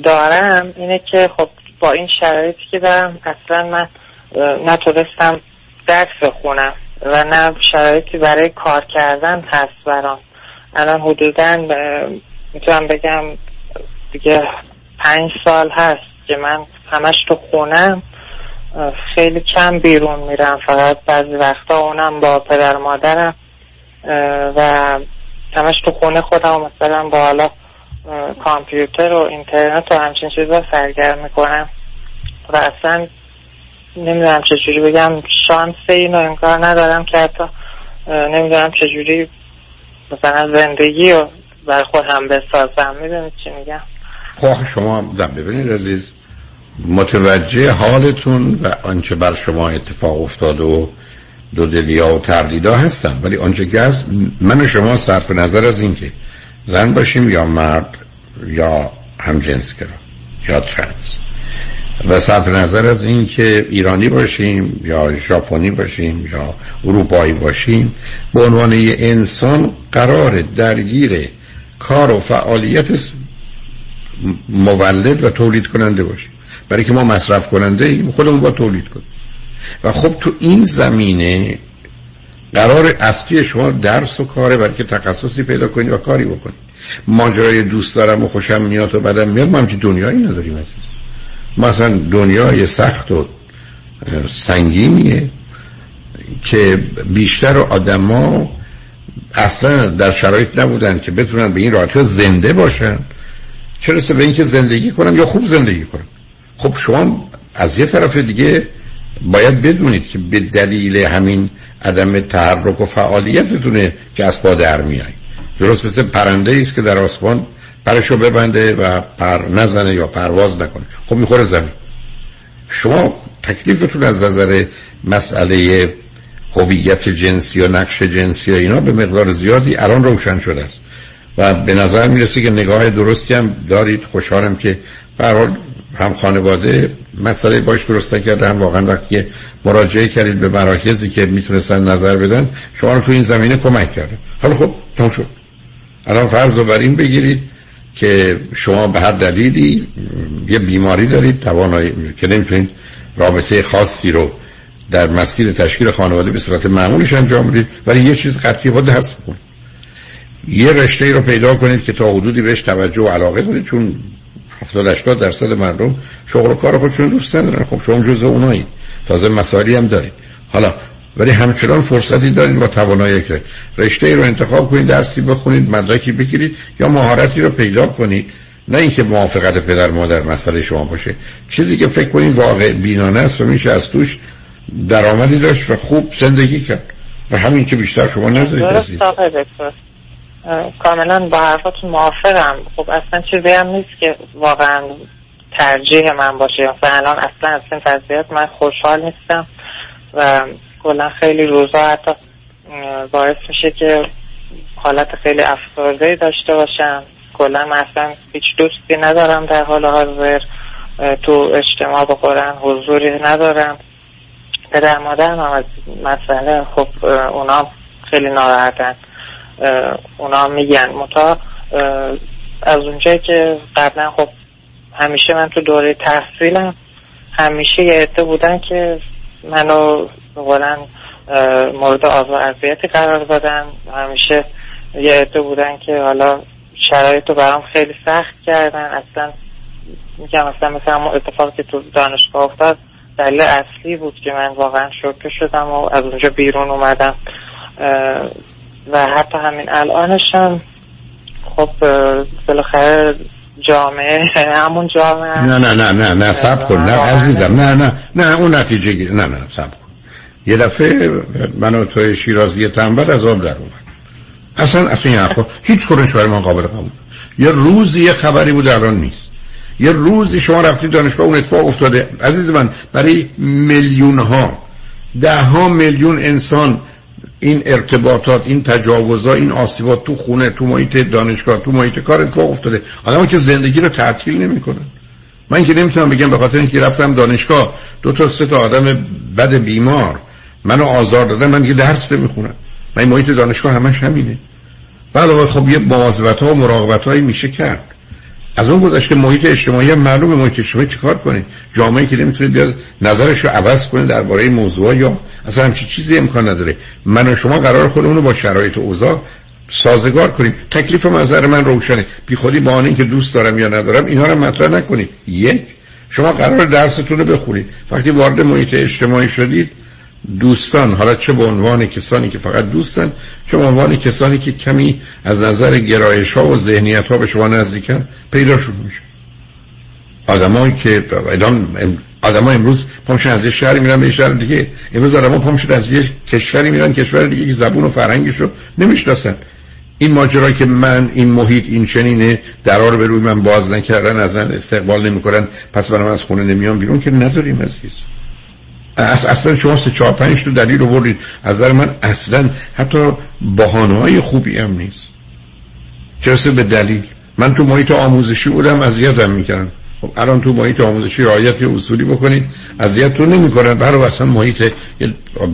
دارم اینه که خب با این شرایطی که دارم اصلا من نتونستم درس بخونم و نه شرایطی برای کار کردن هست برام. الان حدودا می‌تونم بگم دیگه پنج سال هست که من همش تو خونم. خیلی کم بیرون میرم. فقط بعضی وقتا اونم با پدر مادرم. و همش تو خونه خودم مثلا با حالا کامپیوتر و اینترنت و همچین چیزا سرگرم می‌کنم. و اصلا نمی‌دونم چجوری بگم. شانس اینو انگار ندارم که حتی نمی‌دونم چجوری مثلا زندگی رو بر خودم بسازم می‌دونید چی میگم؟ خب شما در ببینید عزیز. متوجه حالتون و آنچه بر شما اتفاق افتاده و دو دلیا و تردیدا هستم ولی آنچه که من و شما صرف نظر از این که زن باشیم یا مرد یا همجنسگرا یا ترنس. و صرف نظر از این که ایرانی باشیم یا ژاپنی باشیم یا اروپایی باشیم به عنوان یه انسان قرار درگیر کار و فعالیت مولد و تولید کننده باشیم. برای که ما مصرف کننده ایم خودمون با تولید کنیم. و خب تو این زمینه قرار اصلی شما درس و کاره برای که تخصصی پیدا کنید و کاری بکنید ماجرای دوست دارم و خوشم میاد و بدم میاد ما همچین دنیایی نداریم عزیز. مثلا دنیای سخت و سنگینیه که بیشتر آدما اصلا در شرایط نبودن که بتونن به این راحتی زنده باشن. چرا به اینکه زندگی کنن یا خوب زندگی کنن. خب شما از یه طرف دیگه باید بدونید که به دلیل همین عدم تحرک و فعالیتتونه که از پا در میای. درست مثل پرنده است که در آسمان پرشو ببنده و پر نزنه یا پرواز نکنه. خب می‌خوره زمین. شما تکلیفتون از نظر مسئله هویت جنسی و نقش جنسی و اینا به مقدار زیادی الان روشن شده است. و به نظر می‌رسه که نگاه درستی هم دارید. خوشحالم که به هر حال هم خانواده مسئله باش درست کرده هم واقعا وقتی مراجعه کردید به مراکزی که می‌تونستن نظر بدن شما رو تو این زمینه کمک کرده. حالا خب تمام شد. الان فرض رو بر این بگیرید که شما به هر دلیلی یه بیماری دارید توانایی که نمی‌تونید رابطه خاصی رو در مسیر تشکیل خانواده به صورت معمولش انجام بدید ولی یه چیز قطعی با دست بکنید یه رشته ای رو پیدا کنید که تا حدودی بهش توجه و علاقه کنید چون 70 80 درصد مردم شغل و کار خودشون دوست ندارن. خب شما جزء اونایی. تازه مسائلی هم دارید. حالا ولی همچنان فرصتی دارید با توانایی که رشته ای رو انتخاب کنید درسی بخونید مدرکی بگیرید یا مهارتی رو پیدا کنید. نه اینکه موافقت پدر مادر مسئله شما باشه. چیزی که فکر کنید واقع بینانه است و میشه از توش درآمدی داشت و خوب زندگی کرد. و همین که بیشتر شما نذارید. درست کاملا با حرفاتون موافقم. خب اصلا چیزی هم نیست که واقعا ترجیح من باشه. مثلا الان اصلا از این وضعیت من خوشحال نیستم و کلا خیلی روزا حتی باعث میشه که حالت خیلی افسرده داشته باشم. کلا اصلا هیچ دوستی ندارم در حال حاضر تو اجتماع بخورن حضوری ندارم. پدر مادرم هم از مسئله خب اونا خیلی ناراحتن. اونا میگن. متا از اونجایی که قبلا خب همیشه من تو دوره تحصیلم همیشه یه عده بودن که منو قولا مورد آزار اذیتی قرار دادن. همیشه یه عده بودن که حالا شرایط رو برام خیلی سخت کردن. اصلا میگم اصلا مثلا اتفاقی که تو دانشگاه افتاد دلیل اصلی بود که من واقعا شوکه شدم و از اونجا بیرون اومدم. و حتی همین الانش هم خب بالاخره جامعه همون جامعه نه نه نه نه نه سب کن نه عزیزم نه نه نه اون نتیجه گیری نه نه سب یه دفعه من و توی شیرازی تنبل از آب در اومد. اصلا اصلا این حرفا هیچ کنش برای من قابل قبول یه روزی یه خبری بود الان نیست. یه روزی شما رفتید دانشگاه اون اتفاق افتاده. عزیز من برای میلیون ها ده ها میلیون انسان این ارتباطات این تجاوزات این آسیبات تو خونه تو محیط دانشگاه تو محیط کار اتفاق افتاده. آدم که زندگی رو تعطیل نمی‌کنن. من که نمی‌تونم بگم به خاطر اینکه رفتم دانشگاه دو تا سه تا آدم بد بیمار. منو آزار دادن من دیگه درس نمی‌خونم. من این محیط دانشگاه همش همینه. بله خب یه مواظبت ها و مراقبت هایی میشه کرد. از اون گذشته محیط اجتماعی هم معلومه محیط اجتماعی چیکار کنه. جامعه که نمی‌تونه بیاد نظرش رو عوض کنه درباره موضوع یا اصلا همچی چیزی امکان نداره. من و شما قرار خودمون رو با شرایط اوضاع سازگار کنیم. تکلیف نظر من روشنه. بی خودی با که دوست دارم یا ندارم اینا رو مطرح نکنید. یک شما قرار درستون رو بخونید. وقتی وارد محیط اجتماعی شدید دوستان حالا چه به عنوان کسانی که فقط دوستن چه به عنوان کسانی که کمی از نظر گرایش ها و ذهنیت ها به شما نزدیکن پیداشون میشه. آدمایی که آدم ها امروز پامشون از یه شهری میرن به یه شهر دیگه. امروز آدم ها پامشون از یه کشوری میرن کشور دیگه که زبون و فرهنگشو نمی‌شناسن. این ماجرا که من این محیط این چنینه درار به روی من باز نکردن از استقبال نمی‌کنن پس برام از خونه نمیام بیرون که نداریم عزیز. اصلا شما سه چهار پنج تو دلیل رو بردید از در من اصلا حتی بحانه های خوبی هم نیست. چرا به دلیل. من تو محیط آموزشی بودم اذیتم می‌کردن. خب الان تو محیط آموزشی رعایت اصولی بکنید. اذیتتون نمی‌کنن. برای اصلا محیط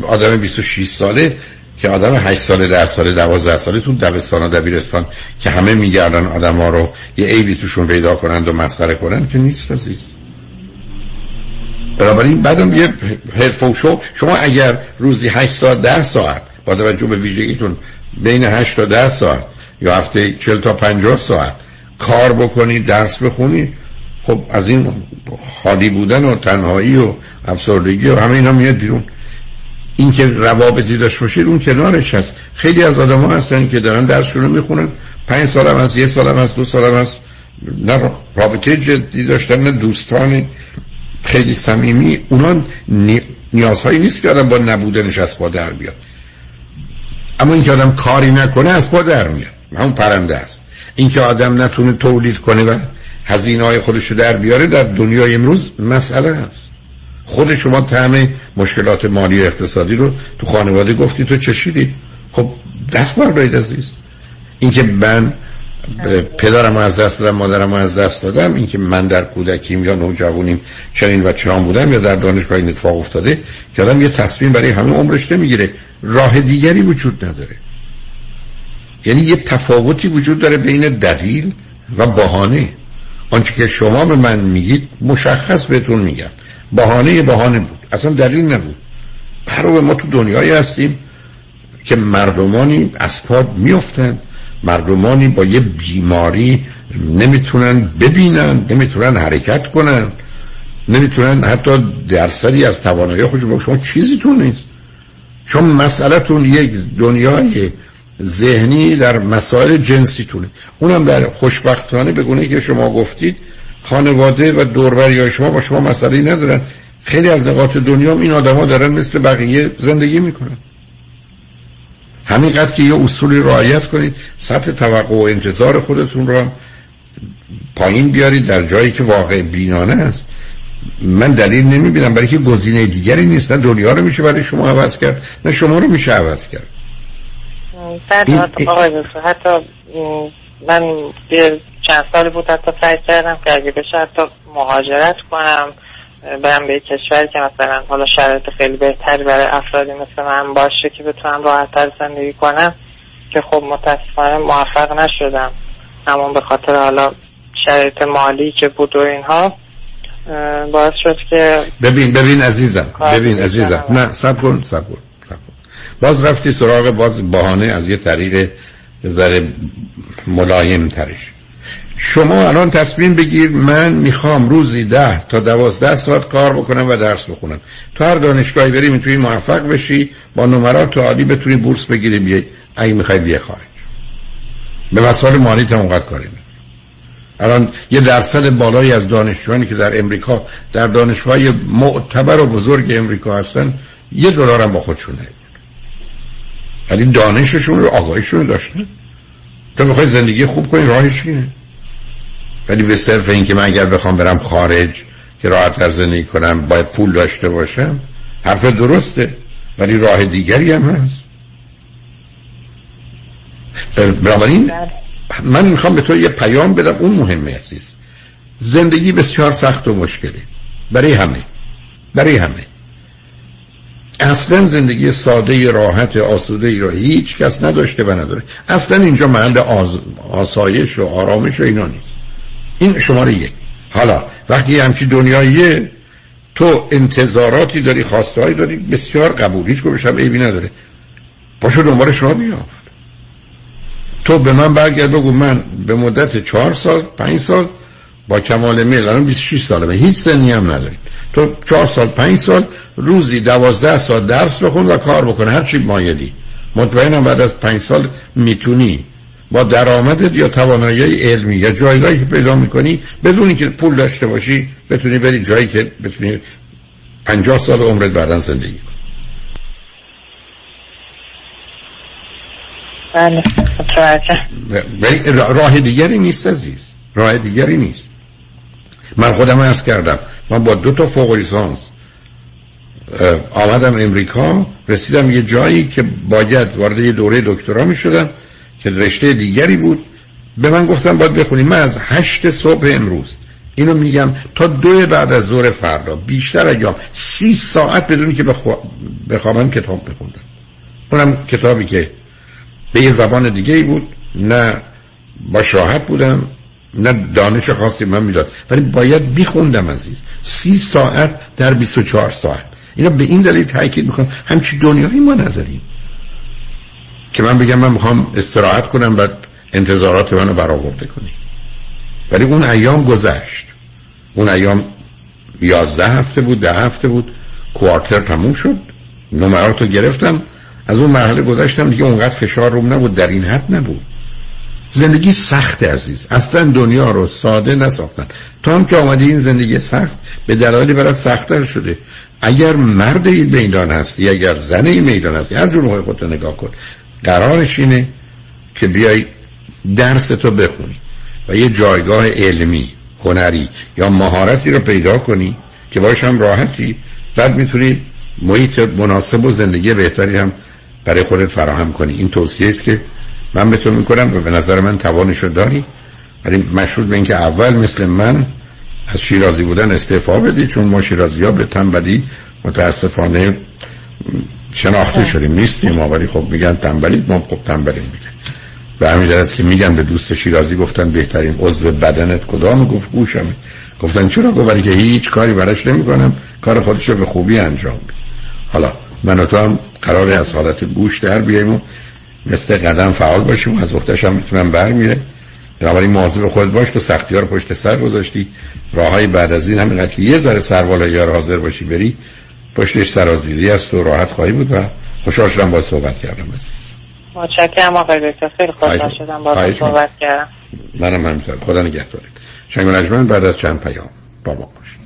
آدم 26 ساله که آدم 8 ساله 10 ساله 12 ساله تو دبستان و دبیرستان که همه میگردن آدم ها رو یه عیبی توشون پیدا کنند و مسخره کنن که نیست عزیز. بنابراین بعدم یه حرف و شو شما اگر روزی 8 ساعت 10 ساعت با توجه به ویژگیتون بین 8 تا 10 ساعت یا هفته 40 تا 50 ساعت کار بکنید درس بخونید خب از این خالی بودن و تنهایی و افسردگی و همه اینا میاد بیرون. این که روابطی داشت باشید اون کنارش هست. خیلی از آدم ها هستن که دارن درسشون رو می‌خونن. پنج سالم از یه سالم از دو سالم از نه رابطه جدی داشتن نه دوستان خیلی صمیمی اونا نیازهایی نیست که آدم با نبودنش از پا در بیاد. اما اینکه آدم کاری نکنه از پا در میاد. همون پرنده است. اینکه آدم نتونه تولید کنه و هزینه های خودش رو در بیاره در دنیای امروز مسئله است. خود شما تعم مشکلات مالی و اقتصادی رو تو خانواده گفتی تو چشیدی. خب دست بردارید عزیز. اینکه من پدرم از دست دادم مادرم از دست دادم. اینکه من در کودکیم یا نوجوانیم چنین و چنان بودم یا در دانشگاه این اتفاق افتاده که آدم یه تصمیم برای همه عمرش نمی‌گیره. راه دیگری وجود نداره. یعنی یه تفاوتی وجود داره بین دلیل و بهانه. آنچه که شما به من میگید مشخص بهتون میگم. بهانه بهانه بود. اصلا دلیل نبود. برای ما تو دنیایی هستیم که مردمانی از پاد میفتن مردمانی با یه بیماری نمی‌تونن ببینن نمی‌تونن حرکت کنن نمی‌تونن حتی درصدی از توانایی خودشون با شما چیزی تون نیست. چون مسئلهتون یک دنیای ذهنی در مسائل جنسی تونه. اونم در خوشبختانه بگونه که شما گفتید خانواده و دوروری شما با شما مسئله ندارن. خیلی از نقاط دنیا این آدما دارن مثل بقیه زندگی می‌کنن. همینقدر که یه اصولی رعایت کنید سطح توقع و انتظار خودتون رو پایین بیارید در جایی که واقع بینانه است. من دلیل نمی‌بینم برای که گزینه دیگری نیست. نه دنیا رو میشه برای شما عوض کرد نه شما رو میشه عوض کرد. حتی من چند سالی بود حتی سعی کردم که اگه بشه حتی مهاجرت کنم. برم به کشوری که مثلا حالا شرایط خیلی بهتری برای افرادی مثل من باشه که بتونم راحتتر زندگی کنم که خب متاسفانه موفق نشدم. همون به خاطر حالا شرایط مالی که بود و اینها باعث شد که ببین ببین عزیزم ببین عزیزم. نه سب کن سب کن باز رفتی سراغ باز بهانه از یه طریق ذره ملایم ترش شما الان تصمیم بگیر من می‌خوام روزی ده تا دوازده ساعت کار بکنم و درس بخونم. تو هر دانشگاهی بری می‌تونی موفق بشی با نمرات عالی بتونی بورس بگیری بیای اگه می‌خوای بیای خارج. به مسائل مالی تا اونقدر کاری الان یه درصد بالایی از دانشجوانی که در امریکا در دانشگاه معتبر و بزرگ امریکا هستن یه دلار هم با خودشون ولی دانششون رو آگاهیشون رو داشتن. تو می‌خوای زندگی خوب کنی راهش اینه. ولی به صرف این که من اگر بخوام برم خارج که راحت تر زندگی کنم باید پول داشته باشم حرف درسته ولی راه دیگری هم هست. بنابراین من می‌خوام به تو یه پیام بدم اون مهمه عزیز. زندگی بسیار سخت و مشکلی برای همه. برای همه. اصلا زندگی ساده راحت آسوده ای را هیچ کس نداشته و نداره. اصلا اینجا محل آز... آسایش و آرامش و اینا نیست. این شماره یک. حالا وقتی همچی دنیاییه تو انتظاراتی داری خواستهایی داری بسیار قبول هیچ گوشم عیبی نداره. پاشو دنبالش را بیافت تو به من برگرد بگو من به مدت چهار سال پنج سال با کمال میل الان 26 ساله و هیچ سنی هم نداری تو چهار سال پنج سال روزی دوازده سال درس بخون و کار بکن هر چی مطمئنم بعد از پنج سال می‌تونی با درآمدت یا توانایی علمی یا جایگاهی که پیدا می‌کنی بدونی که پول داشته باشی بتونی بری جایی که بتونی پنجاه سال عمرت بعدا زندگی کنی. بله راه دیگری نیست عزیز. راه دیگری نیست. من خودم عرض کردم من با دو تا فوق لیسانس آمدم امریکا رسیدم یه جایی که باید وارد یه دوره دکترا می شدم که رشته دیگری بود به من گفتم باید بخونیم من از هشت صبح امروز اینو میگم تا دو بعد از ظهر فردا بیشتر ایام سی ساعت بدونی که بخوابم کتاب بخوندم اونم کتابی که به یه زبان دیگه بود. نه با شاهد بودم نه دانش خاصی من می‌داد. ولی باید میخوندم عزیز. سی ساعت در 24 ساعت. اینا به این دلیل تاکید می‌کنم. همچی دنیایی ما نداریم. که من بگم من می‌خوام استراحت کنم بعد انتظارات منو برآورده کنی. ولی اون ایام گذشت. اون ایام یازده هفته بود ده هفته بود کوارتر تموم شد. نمرات رو گرفتم. از اون مرحله گذشتم دیگه اونقدر فشار روم نبود در این حد نبود. زندگی سخت عزیز. اصلا دنیا رو ساده نساختن. تا هم که آمدی این زندگی سخت به دلایلی برات سختتر شده. اگر مرد این میدان هستی اگر زن این میدان هستی هر جور خودت نگاه کن. قرارش اینه که بیای درس تو بخونی و یه جایگاه علمی هنری یا مهارتی رو پیدا کنی که باش هم راحتی. بعد می‌تونی محیط مناسب و زندگی بهتری هم برای خودت فراهم کنی. این توصیه است که من به تو می‌کنم و به نظر من توانشو داری. ولی مشروط به اینکه اول مثل من از شیرازی بودن استعفا بدی چون ما شیرازی ها به تنبلی متاسفانه شناخته شدیم. نیستیم ما ولی خب میگن تنبلی ما خب تنبلیم میگن به همین است که میگن به دوست شیرازی گفتن بهترین عضو بدنت کدام؟ گفت گوشمه. گفتن چرا؟ گفت که هیچ کاری براش نمی‌کنم. کار خودش رو به خوبی انجام میده. حالا من و تو هم قرار از حالت گوش در بیاییم و مثل قدم فعال باشیم و از وقتش هم می‌تونم برمیره بنابراین مواظب خود باش که سختی ها رو پشت سر گذاشتی. راه های بعد از این همینقدر که یه ذره سروالا یار حاضر باشی بری پشتش سرازیری است و راحت خواهی بود و خوشحال شدم با صحبت کردم متشکرم آقای دکتر. خیلی خوشحال شدم با صحبت کردم. منم همینطور. خدا نگهدارت. شنگ بعد از چند پیام با ما باشید.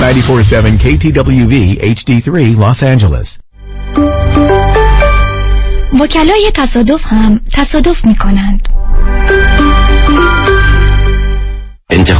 947 KTWV HD3 Los Angeles. وکلای تصادف هم تصادف می کنند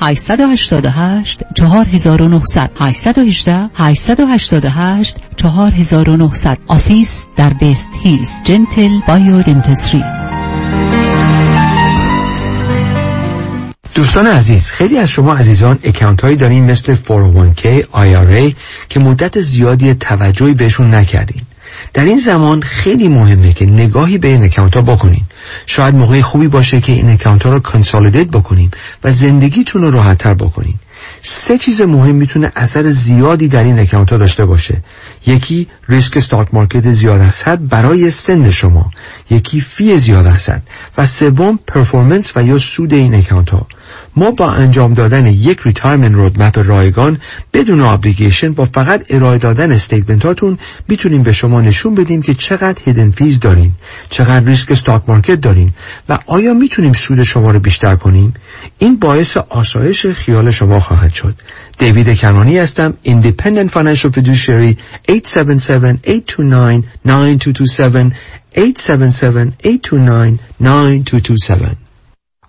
888 4900 818 888 4900 office در وست هیلز Gentle Biodentistry دوستان عزیز خیلی از شما عزیزان account هایی دارین مثل 401k IRA که مدت زیادی توجهی بهشون نکردین. در این زمان خیلی مهمه که نگاهی به این account ها بکنین. شاید موقع خوبی باشه که این account ها رو consolidate بکنیم و زندگیتون رو راحتتر بکنین. سه چیز مهم می‌تونه اثر زیادی در این account ها داشته باشه. یکی ریسک stock market زیاد هست برای سن شما. یکی fee زیاد هست و سوم performance و یا سود این account ها ما با انجام دادن یک retirement roadmap رایگان بدون obligation با فقط ارائه دادن statement هاتون می‌تونیم به شما نشون بدیم که چقدر hidden fees دارین چقدر ریسک stock market دارین و آیا می‌تونیم سود شما رو بیشتر کنیم؟ این باعث آسایش خیال شما خواهد شد. دیوید کنانی هستم Independent Financial Fiduciary 877-829-9227 877-829-9227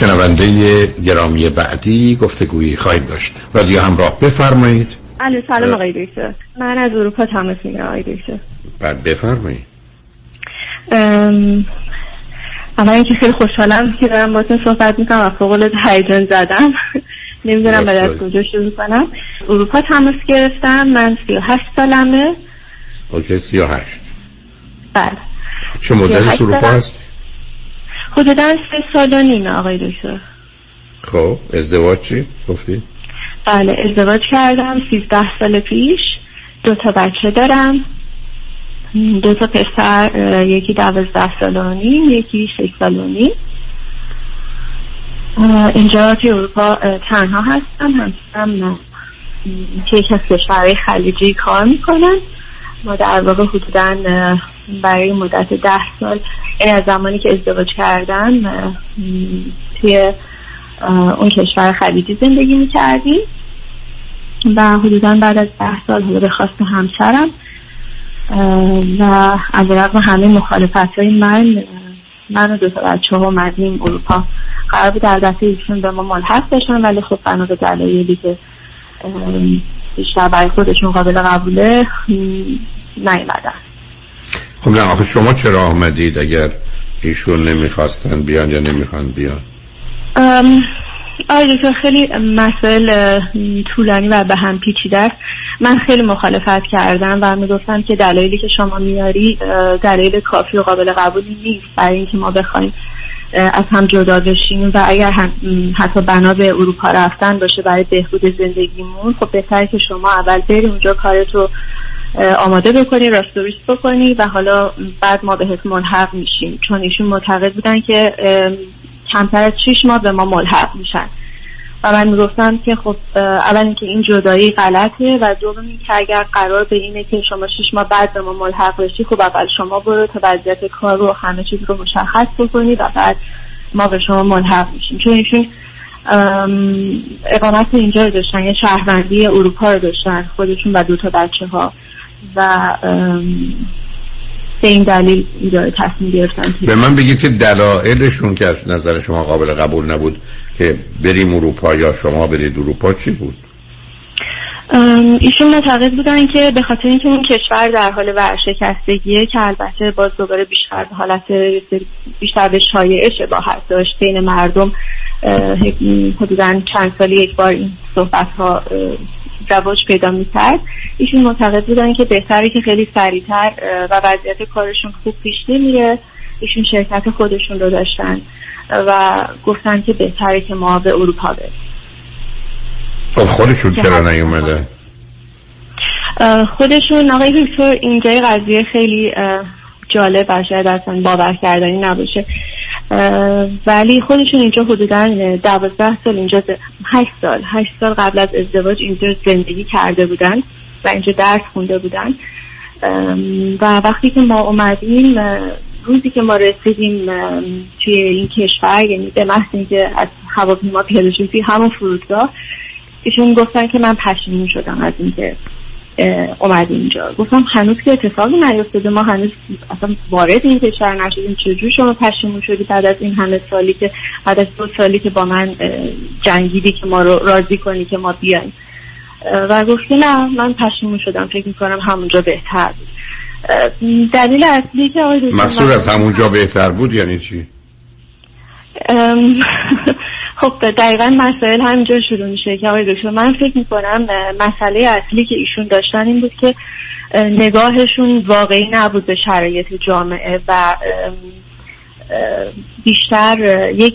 شنونده گرامی بعدی گفتگویی خواهید داشت. رادیو همراه بفرمایید. الو سلام آقای دکتر. من از اروپا تماس می‌گیرم آقای دکتر. بعد بفرمایید. اما اینکه خیلی خوشحالم که دارم باتون صحبت می‌کنم و فوق العاده هیجان زدم. نمی‌دونم بعد از کجا شروع کنم. اروپا تماس گرفتم من 38 سالمه. اوکی 38 بله. چه مدت اروپا هست؟ حدودا سه سال و نیم آقای دکتر. خب ازدواج چی؟ گفتی؟ بله ازدواج کردم 13 سال پیش. دو تا بچه دارم. دو تا پسر یکی دوازده سال و نیم یکی شش سال و نیم. اینجا توی اروپا تنها هستم. همسرم که یک از کشورهای خلیجی کار می‌کنن ما در واقع حدودا برای مدت ده سال این از زمانی که ازدواج کردن توی اون کشور خلیجی زندگی می‌کردیم و حدودا بعد از ده سال حالا به خواست همسرم و از رقم همه مخالفت های من من و دو تا بچه ها اومدیم اروپا. قرار بود در دسته ایشون به ما ملحق بشن ولی خب بنا به دلایلی که بیشتر برای خودشون قابل قبوله نیومدن. خب نه آخه شما چرا آمدید اگر ایشون نمی‌خواستن بیان یا نمی‌خوان بیان؟ آره دکتر خیلی مسائل طولانی و به هم پیچیده است. من خیلی مخالفت کردم و می‌گفتم که دلایلی که شما میاری دلیل کافی و قابل قبولی نیست برای اینکه ما بخوایم از هم جدا بشیم و اگر هم حتی بنا به اروپا رفتن باشه برای بهبود زندگیمون خب بهتره که شما اول بری اونجا کارتو آماده بکنی راستوریست بکنی و حالا بعد ما بهت ملحق میشیم. چون ایشون معتقد بودن که کمتر از 6 ماه به ما ملحق میشن. و من می‌گفتم که خب اول اینکه این جدایی غلطه و دوم اینکه اگر قرار به اینه که شما شش ماه بعد به ما ملحق بشی خب اول شما برو تا وضعیت کار رو همه چیز رو مشخص بکنی و بعد ما به شما ملحق میشیم. چون ایشون اقامت اینجا رو داشتن یه شهروندی اروپا رو داشتن خودشون و دو تا بچه ها و به این دلیل اینجا تصمیم گرفتن به من بگید که دلایلشون که از نظر شما قابل قبول نبود که بریم اروپا یا شما برید اروپا چی بود؟ ایشون معتقد بودن که به خاطر اینکه اون کشور در حال ورشکستگیه که البته باز دوباره بیشتر حالت بیشتر به شایعه شباهت داشت بین مردم حدودا چند سالی یک بار این صحبت ها رواج پیدا می‌کرد. ایشون معتقد بودن که بهتره که خیلی سریعتر و وضعیت کارشون خوب پیش نمیره. ایشون شرکت خودشون رو داشتن و گفتن که بهتره که ما به اروپا بریم. خب خودشون چرا نیومده؟ خودشون آقای دکتر اینجای قضیه خیلی جالب و شاید اصلا باور کردنی نباشه. ولی خودشون اینجا حدودا دوازده سال اینجا هشت سال هشت سال قبل از ازدواج اینجا زندگی کرده بودن و اینجا درس خونده بودن. و وقتی که ما اومدیم روزی که ما رسیدیم توی این کشور یعنی به محض اینکه از هواپیما پیاده شدیم همون فرودگاه ایشون گفتن که من پشیمون شدم از اینکه اومد اینجا. گفتم هنوز که اتفاقی نیفتاده. ما هنوز اصلا وارد این کشور نشدیم. چجور شما پشیمون شدی بعد از این همه سالی که بعد از دو سالی که با من جنگیدی که ما رو راضی کنی که ما بیایم. و گفتی نه من پشیمون شدم. فکر می‌کنم همونجا بهتر بود. دلیل اصلی که آقای مقصود از همونجا بهتر بود یعنی چی؟ خب دقیقا مسائل همینجا شروع میشه که آقای دکتر. من فکر می‌کنم مسئله اصلی که ایشون داشتن این بود که نگاهشون واقعی نبود به شرایط جامعه و بیشتر یک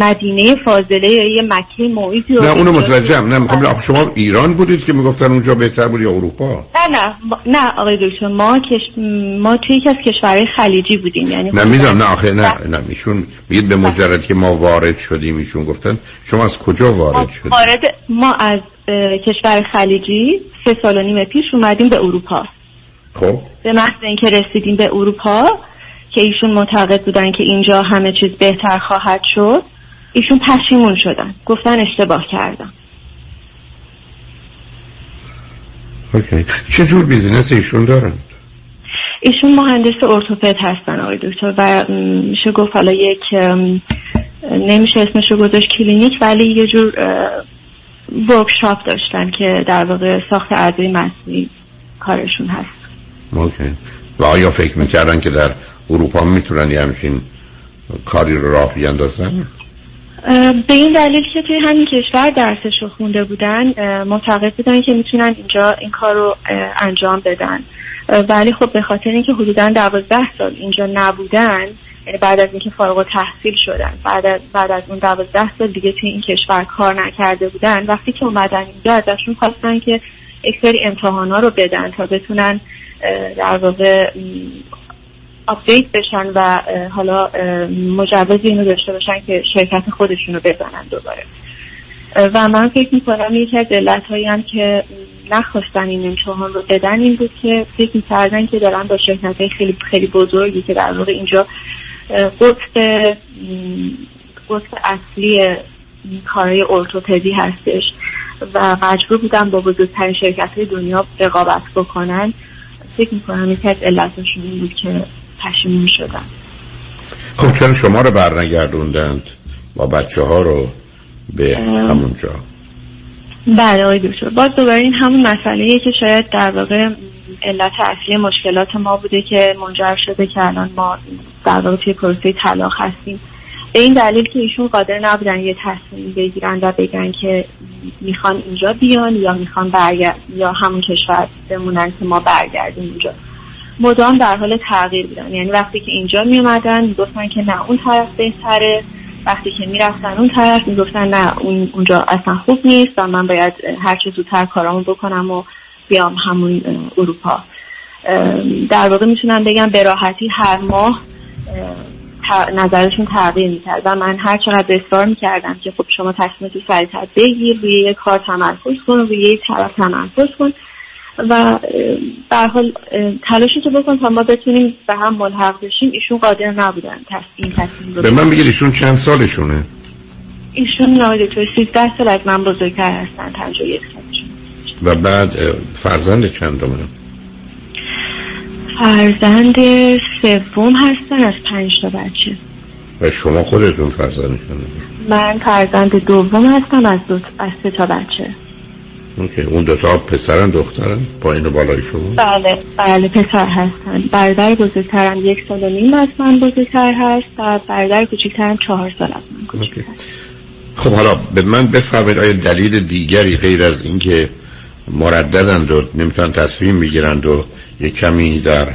مدینه فاضله یا یه مکه محیطی نه اونو متوجهم نه می‌خوام شما ایران بودید که می‌گفتن اونجا بهتر بود یا اروپا؟ نه نه نه آقای دکتر ما کش... ما توی یکی از کشورهای خلیجی بودیم یعنی نه می‌دونم نه آخه نه نه. میشون میگید به مجرد که ما وارد شدیم ایشون گفتن. شما از کجا وارد شدید؟ وارد ما از کشور خلیجی سه سال و نیم پیش اومدیم به اروپا. خب. به محض اینکه رسیدیم به اروپا که ایشون معتقد بودن که اینجا همه چیز بهتر خواهد شد ایشون پشیمون شدن. گفتن اشتباه کردم okay. چه جور business ایشون دارن؟ ایشون مهندس ارتوپد هستن آقای دکتر و میشه گفت حالا یک نمیشه اسمشو گذاشت کلینیک ولی یه جور ورکشاپ داشتن که در واقع ساخت اعضای مصنوعی کارشون هست. اوکی. و آیا فکر می‌کردن که در اروپا می‌تونن یه همچین کاری رو راه بیاندازن؟ به این دلیل که توی همین کشور درسش رو خونده بودن معتقد بودن که می‌تونن اینجا این کار رو انجام بدن. ولی خب به خاطر اینکه حدودا دوازده سال اینجا نبودن یعنی بعد از اینکه فارغ تحصیل شدن بعد از, بعد از اون دوازده سال دیگه توی این کشور کار نکرده بودن وقتی که اومدن اینجا ازشون خواستن که یک سری امتحانا رو بدن تا بتونن در واقع آپدیت بشن و حالا مجوز اینو داشته باشن که شرکت خودشونو بزنن دوباره. و من فکر می‌کنم یکی از علت هم که نخواستن این امتحان رو بدن این بود که فکر می‌کردن که دارن با شرکت های خیلی خیلی بزرگی که در واقع اینجا قطب قطب اصلی کارهای ارتوپدی هستش و مجبور بودن با بزرگترین شرکت های دنیا رقابت بکنن. فکر می‌کنم یکی از علتشون این بود که پشیمون شدن. خب چرا شما رو برنگردوندند با بچه ها رو به همونجا بله آقای دکتر. باز دوباره این همون مسئله که شاید در واقع علت اصلی مشکلات ما بوده که منجر شده که الان ما در واقع توی پروسه طلاق هستیم. به این دلیل که ایشون قادر نبودن یه تصمیم بگیرن و بگن که می‌خوان اینجا بیان یا می‌خوان برگرد یا همون کشور بمونن که ما برگردیم اینجا. مدام در حال تغییر بودن. یعنی وقتی که اینجا می اومدن گفتن که نه اون طرف بهتره. وقتی که می‌رفتن اون طرف می‌گفتن نه اون اونجا اصلا خوب نیست و من باید هر چه زودتر کارامو بکنم و بیام همون اروپا. در واقع می‌تونم بگم به راحتی هر ماه نظرشون تغییر می‌کرد و من هر چقدر اصرار می‌کردم که خب شما تصمیم تو سریعتر بگیر روی یک کار تمرکز کن روی یک طرف تمرکز کن و به حال تلاشتو بکن تا ما بتونیم به هم ملحق بشیم. ایشون قادر نبودن تصمیم تصمیم به من بگید ایشون چند سالشونه؟ ایشون نایده توی 13 سال از من بزرگتر هستن 51 سالشون. و بعد فرزند چند دومه فرزند سوم هستن از پنج تا بچه. و شما خودتون فرزند من فرزند دوم هستم از دو از سه تا بچه. اوکی. اون دوتا پسرن دخترن؟ پایین و بالای شما؟ بله. بله پسر هستن. برادر بزرگترم یک سال و نیم از من بزرگتر هست و برادر کوچکترم چهار سال از من کوچکتر خب حالا به من بفرمایید آیا دلیل دیگری غیر از اینکه مرددند و نمی‌تونن تصمیم می‌گیرند و یه کمی در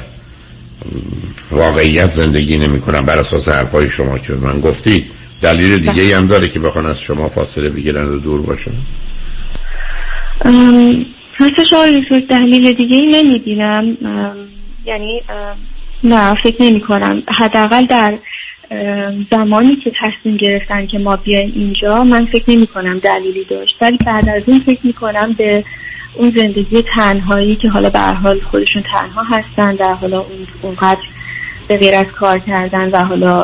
واقعیت زندگی نمی‌کنن بر اساس حرفای شما که من گفتی دلیل دیگه هم داره که بخوان از شما فاصله بگیرن و دور باشن؟ راستش آقای دلیل دیگه ای نمی‌بینم یعنی نه فکر نمی کنم حداقل در زمانی که تصمیم گرفتن که ما بیایم اینجا من فکر نمی کنم دلیلی داشت. ولی بعد از اون فکر می کنم به اون زندگی تنهایی که حالا به حال خودشون تنها هستن در حالا اون اونقدر به غیر از کار کردن و حالا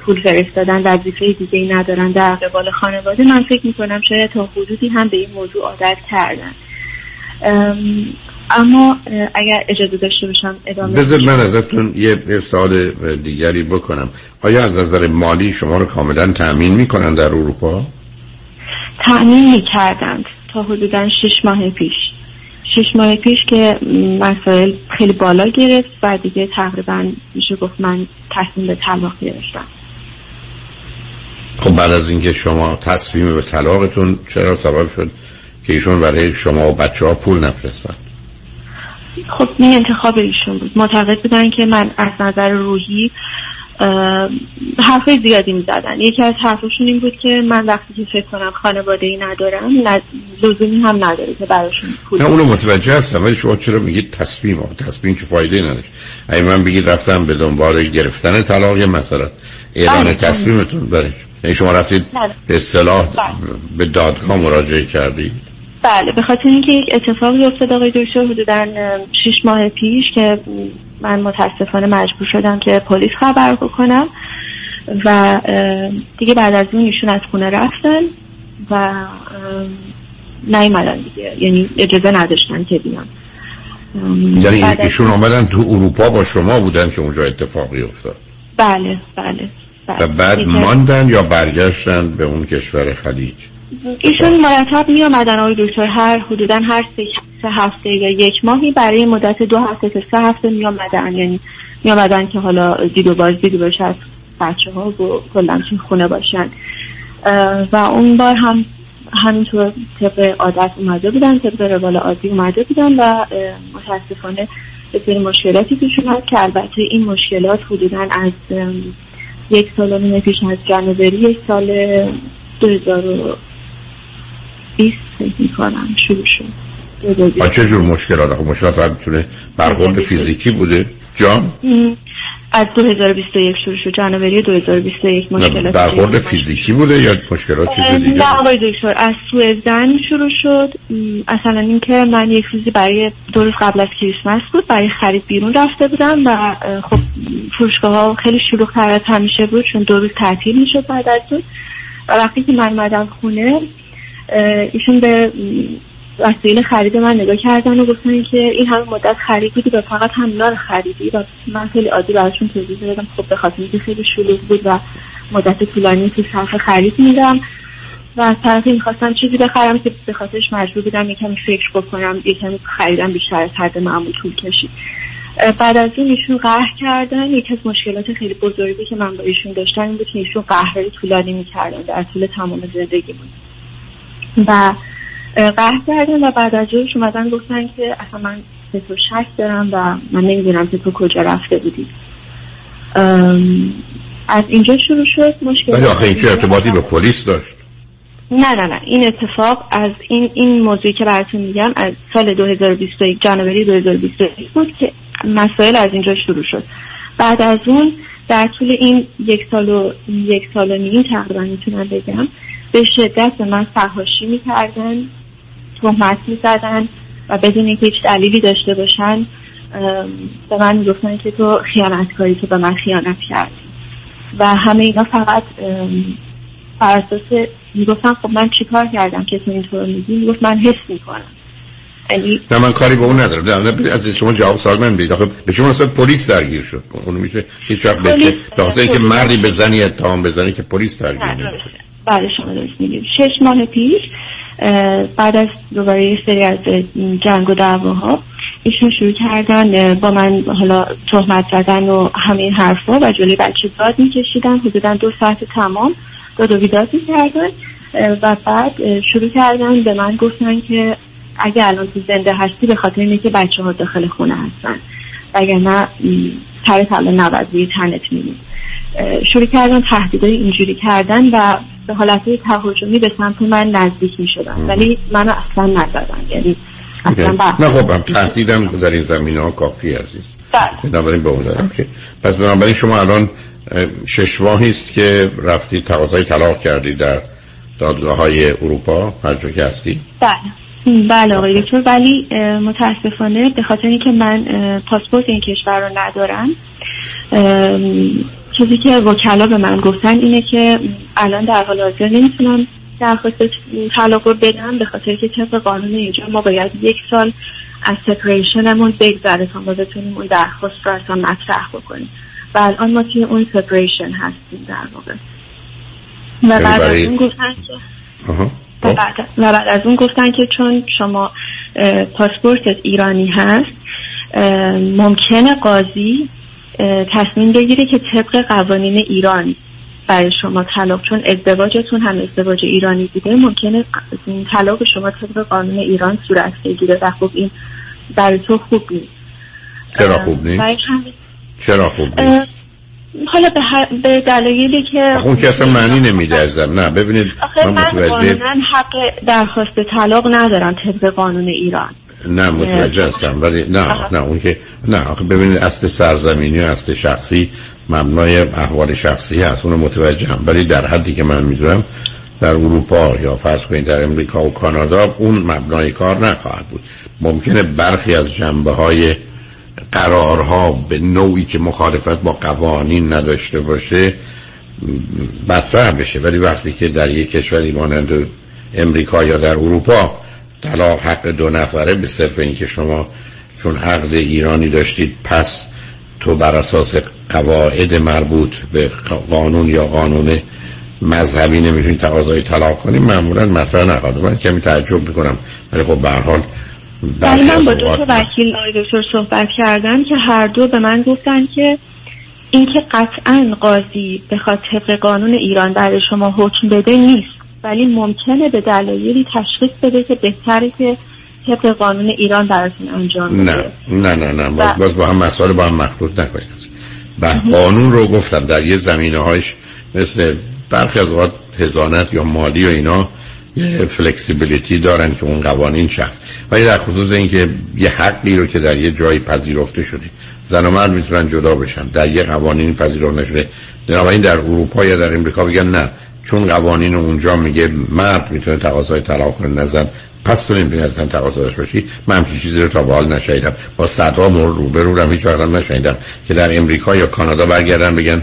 پول فرستادن وظیفه دیگه ای ندارن در قبال خانواده من فکر می‌کنم شاید تا حدودی هم به این موضوع عادت کردن. اما اگر اجازه داشته باشم ادامه بذار من ازتون یه سوال دیگری بکنم. آیا از نظر مالی شما رو کاملا تأمین می‌کنن در اروپا؟ تأمین می‌کردند تا حدودا شش ماه پیش. شش ماه پیش که مسائل خیلی بالا گرفت و دیگه تقریبا میشه گفت من تصمیم به طلاق گرفتم. خب بعد از اینکه شما تصمیم به طلاقتون چرا سبب شد که ایشون برای شما و بچه ها پول نفرستن؟ خب این انتخاب ایشون بود. معتقد بودن که من از نظر روحی حرف زیادی می‌زدن یکی از حرفشون این بود که من وقتی که فکر کنم خانواده ای ندارم لزومی هم نداره که براشون پول نه اونو متوجه هستم ولی شما چرا میگید تصمیم ها تصمیم که فایده نداره اگه من بگید رفتم به دنبال گرفتن طلاق مثلا اعلان بله. تصمیمتون برش یعنی شما رفتید بله. به اصطلاح بله. به دادگاه مراجعه کردید بله به خاطر اینکه یک اتفاقی افتاد آقای دکتر حدودا شش ماه پیش که من متاسفانه مجبور شدم که پلیس خبر بکنم و دیگه بعد از اون ایشون از خونه رفتن و نیومدن دیگه. یعنی اجازه نداشتن که بیان. یعنی ایشون آمدن تو اروپا با شما بودن که اونجا اتفاقی افتاد؟ بله بله, بله. و بعد ماندن یا برگشتن به اون کشور خلیج؟ ایشون مرتب می آمدن آقای دکتر هر حدودا هر سه, هفته یا یک ماهی برای مدت دو هفته تا سه هفته می آمدن. یعنی می آمدن که حالا دید و باز دید باشه از بچه ها و خونه باشن. و اون بار هم همینطور طبق عادت اومده بودن طبق روال عادی اومده بودن و متاسفانه به سری مشکلاتی پیش اومد که البته این مشکلات حدودا از یک سال و نیم پیش از جنوری یک سال 2000 20 فکر می‌کنم شروع شد. چه جور مشکلات؟ خب مشکلات فقط می‌تونه برخورد فیزیکی بوده. جان؟ از 2021 شروع شد. جنوری 2021 مشکلات برخورد فیزیکی بوده یا مشکلات چیز دیگه؟ نه آقای دکتر از سوء زن شروع شد. اصلا اینکه من یک روزی برای دو روز قبل از کریسمس بود برای خرید بیرون رفته بودم و خب فروشگاه ها خیلی شلوغ تر از همیشه بود چون دو روز تعطیل می‌شد بعد از اون. و وقتی که من مدام خونه ایشون به وسایل خرید من نگاه کردن و گفتن که این همه مدت خرید بودی فقط همینا رو خریدی. و من خیلی عادی براشون توضیح دادم. خب به خاطر اینکه خیلی شلوغ بود و مدت طولانی تو صرف خرید میدم و از طرفی می‌خواستم چیزی بخرم که به خاطرش مجبور بودم یکمی فکر بکنم یکمی خریدم بیشتر از حد معمول طول کشید. بعد از اون ایشون قهر کردن. یکی از مشکلات خیلی بزرگی که من با ایشون داشتم این بود که ایشون قهرهای طولانی می‌کردن در طول تمام زندگی بود و قهر کردن و بعد از جورش اومدن گفتن که اصلا من به تو شک دارم و من نمی‌دونم که تو کجا رفته بودی. از اینجا شروع شد مشکل ولی آخه این چه ارتباطی به پلیس داشت؟ نه نه نه این اتفاق از این این موضوعی که براتون میگم از سال 2021 جنوری 2021 بود که مسائل از اینجا شروع شد. بعد از اون در طول این یک سال و یک سال و نیم تقریبا می‌تونم بگم به شدت به من فحاشی می‌کردن. تهمت می‌زدن و بدون اینکه هیچ دلیلی داشته باشن به من می‌گفتن که تو خیانتکاری تو به من خیانت کردی. و همه اینا فقط بر اساس می‌گفتم خب من چیکار کردم؟ که تو اینطور میگی؟ می‌گفت من حس می‌کنم. یعنی نه من کاری به اون ندارم. نه نه از شما جواب سوال من بید آخه به شما اصلا پلیس درگیر شد. اون میشه هیچ وقت به خاطر اینکه مردی بزنی اتهام بزنی که پلیس درگیر نمیشه. بله شما درست میگید. شش ماه پیش بعد از دوباره یه سری از جنگ و دعواها ایشون شروع کردن با من حالا تهمت زدن و همه این حرفا و جلوی بچه داد میکشیدن. حدودا دو ساعت تمام داد و بیداد می‌کردن. و بعد شروع کردن به من گفتن که اگه الان تو زنده هستی به خاطر اینه که بچه ها داخل خونه هستن. و اگر نه ترت الان نباید روی تنت میمون شروع کردن تهدیدهای اینجوری کردن و به حالت تهاجمی به سمت من نزدیک می شدن ولی منو اصلا نزدن یعنی اصلا نه خب تهدیدم در این زمین ها کافی عزیز. بله. بنابراین به اون دارم. که پس بنابراین شما الان شش ماهی است که رفتی تقاضای طلاق کردی در دادگاه های اروپا هر جا که هستی؟ بله. بله آقای دکتر. ولی متاسفانه به خاطر اینکه من پاسپورت این کشور رو ندارم چیزی که وکلا به من گفتن اینه که الان در حال حاضر نمی‌تونم درخواست طلاق رو بدم به خاطر که طبق قانون اینجا ما باید یک سال از سپریشنمون بگذره تا ما بتونیم اون درخواست رو اصلا مطرح بکنیم. و الان ما توی اون سپریشن هستیم در واقع. و بعد از اون گفتن که و بعد, و بعد از اون گفتن که چون شما پاسپورتت ایرانی هست ممکنه قاضی تصمیم بگیره که طبق قوانین ایران برای شما طلاق چون ازدواجتون هم ازدواج ایرانی بوده ممکنه طلاق شما طبق قانون ایران صورت بگیره و خب این برای تو خوب نیست چرا خوب نیست؟ چرا خوب نیست؟ حالا به, ه... به دلایلی که اون که اصلا معنی نمیده ازم نه ببینید من, متوجه من حق درخواست طلاق ندارم طبق قانون ایران نه متوجه هستم ولی نه نه اون که نه آخه ببینید اصل سرزمینی و اصل شخصی مبنای احوال شخصی هست اونو متوجه هم. ولی در حدی که من می‌دونم در اروپا یا فرض کنید در امریکا و کانادا اون مبنای کار نخواهد بود. ممکنه برخی از جنبه های قرارها به نوعی که مخالفت با قوانین نداشته باشه مطرح بشه. ولی وقتی که در یک کشوری مانند امریکا یا در اروپا طلاق حق دو نفره به صرف اینکه شما چون عقد ایرانی داشتید پس تو بر اساس قواعد مربوط به قانون یا قانون مذهبی نمی‌تونی تقاضای طلاق کنی معمولا مطرح نخواهد من کمی تعجب می‌کنم. ولی خب به هر حال ولی من با دو تا وکیل آقای دکتر صحبت کردم که هر دو به من گفتن که اینکه قطعا قاضی بخواد طبق قانون ایران برای شما حکم بده نیست. ولی ممکنه به دلایلی تشخیص بده که بهتره که طبق قانون ایران براتون انجام نه نه نه نه. باز, باز با هم مسائل با هم مخلوط نکنید. و قانون رو گفتم در یه زمینه هایش مثل برخی از اوقات هزانت یا مالی و اینا یه فلکسیبیلیتی دارن که اون قوانین شخص. ولی در خصوص اینکه یه حقی رو که در یه جایی پذیرفته شده. زن و مرد می‌تونن جدا بشن. در یه قوانین پذیرفته نشده. بنابراین در اروپا یا در امریکا بگن نه. چون قوانین اونجا میگه مرد می‌تونه تقاضای طلاق کنه نزن پس تو نمی‌تونی اصلا تقاضا باشی. من همچین چیزی رو تا به حال نشیدم با صدها مورد روبرو هم هیچ وقت نشیدم که در امریکا یا کانادا برگردن بگن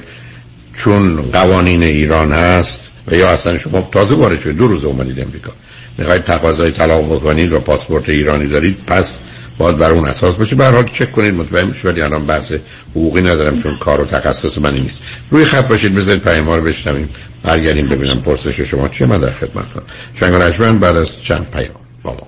چون قوانین ایران هست و یا اصلا شما تازه وارد شده دو روز اومدید امریکا. می‌خواید تقاضای طلاق بکنید و پاسپورت ایرانی دارید پس باید بر اون اساس باشه. به حال چک کنید مطمئن میشه ولی الان بحث حقوقی ندارم چون کار و تخصص من نیست. روی خط باشید بذارید پیام رو بشنویم. برگردیم ببینم پرسش شما چیه. من در خدمتتون شنگ بعد از چند پیام با ما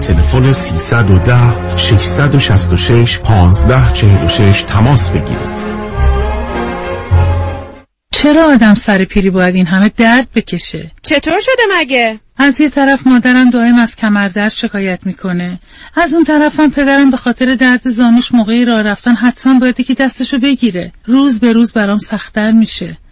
تلفن 310 666 1546 تماس بگیرید. چرا آدم سر پیری باید این همه درد بکشه؟ چطور شده مگه؟ از یه طرف مادرم دائم از کمردرد شکایت می‌کنه از اون طرفم پدرم به خاطر درد زانوش موقعی راه رفتن حتما باید که دستشو بگیره روز به روز برام سختتر میشه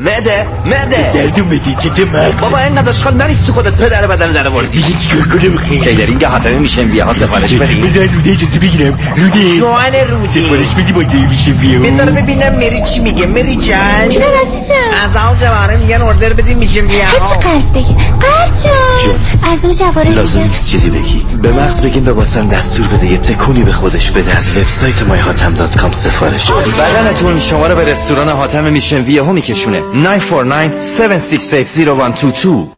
معده معده دردو میدی چه مغز. بابا اینقدر اشغال نریست تو خودت پدر بدن در آوردی. دیگه چیکار کنم خیلی کیدرینگ حاتمی میشه بیا ها سفارش بدیم. بذار روده اجازه بگیرم. روده جوان روده سفارش بدی با میشه بیا. بذار ببینم مری چی میگه. مری جان جونم عزیزم؟ از اون جواره میگن اوردر بدیم میشه بیا هرچی قلب بگی. قلب جان. از اون جواره لازم نیست چیزی بگی. به مغز بگیم به دستور بده. یه تکونی به خودش بده. از وبسایت myhatam.com سفارش. بدنتون شما رو به رستوران حاتم میشن. ویه ها میکشونه. 949 7680122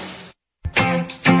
Yeah.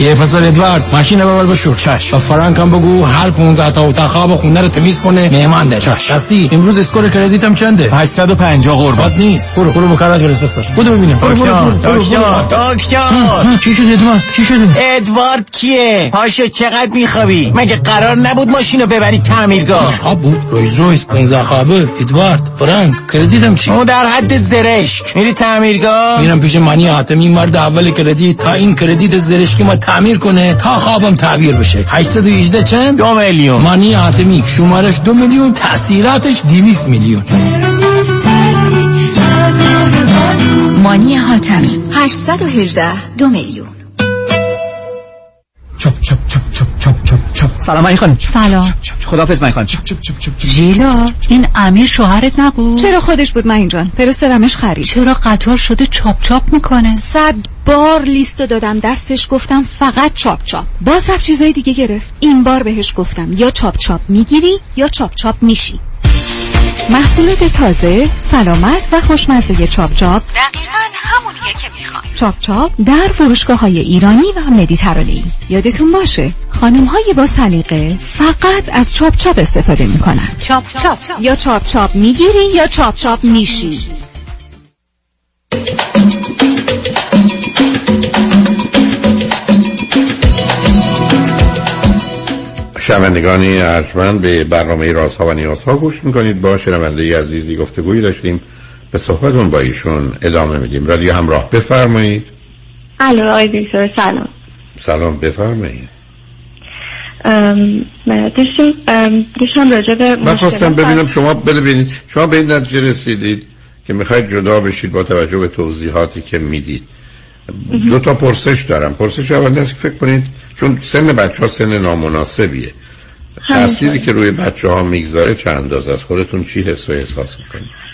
یه پسر ادوارد ماشین ببر به شورچش و فرانک هم بگو هر 15 تا اتاق خواب خونه رو تمیز کنه. مهمان ده. چش. هستی امروز اسکور کردیتم چنده؟ 850 قربان. نیست. برو برو بکارت برس پسر بودو ببینیم. دکتر دکتر دکتر. چی شد ادوارد؟ چی شده؟ ادوارد کیه؟ پاشو چقدر میخوابی؟ مگه قرار نبود ماشین رو ببری تعمیرگاه؟ خواب بود. رویز رویز. 15 خوابه. ادوارد فرانک کردیتم چی؟ اون در حد زرشک. میری تعمیرگاه؟ میرم پیش مانی حاتمی. مرد اول کردیت. تا این کردیت زرشکی ما تعمیر کنه تا خوابم تعبیر بشه. 818 چند؟ دو میلیون. مانی حاتمی شمارش دو میلیون تاثیراتش 200 میلیون. مانی حاتمی 818 دو میلیون. چپ چپ چپ چپ چپ چپ چپ. سلام علی خانم. سلام. خدافظ من خانم. جیلا این امیر شوهرت نبود؟ چرا خودش بود من اینجان فرستادمش خرید. چرا قطار شده چاپ چاپ می‌کنه؟ صد بار لیست دادم دستش گفتم فقط چاپ چاپ. باز رفت چیزای دیگه گرفت. این بار بهش گفتم یا چاپ چاپ می‌گیری یا چاپ چاپ میشی. محصولات تازه، سلامت و خوشمزه چاپ چاپ. دقیقا همونیه که می‌خوام چاپ چاپ در فروشگاه های ایرانی و مدیترانه‌ای. یادتون باشه خانم های با سلیقه فقط از چاپ چاپ استفاده می‌کنن. چاپ چاپ. یا چاپ چاپ می‌گیری یا چاپ چاپ میشی. شنوندگانی ارجمند به برنامه رازها و نیازها گوش می‌کنید. با شنونده عزیزی گفتگویی داشتیم. به صحبتون با ایشون ادامه میدیم. رادیو همراه بفرمایید. الو آقای دکتر سلام. سلام بفرمایید. داشتیم داشتم راجع به من خواستم ببینم شما ببینید. شما به این نتیجه رسیدید که می‌خواید جدا بشید با توجه به توضیحاتی که می‌دید. دو تا پرسش دارم. پرسش اول است فکر کنید چون سن بچه ها سن نامناسبیه. تأثیری که روی بچه ها می‌گذاره چند اندازه از خودتون چی حس و احساس می‌کنید؟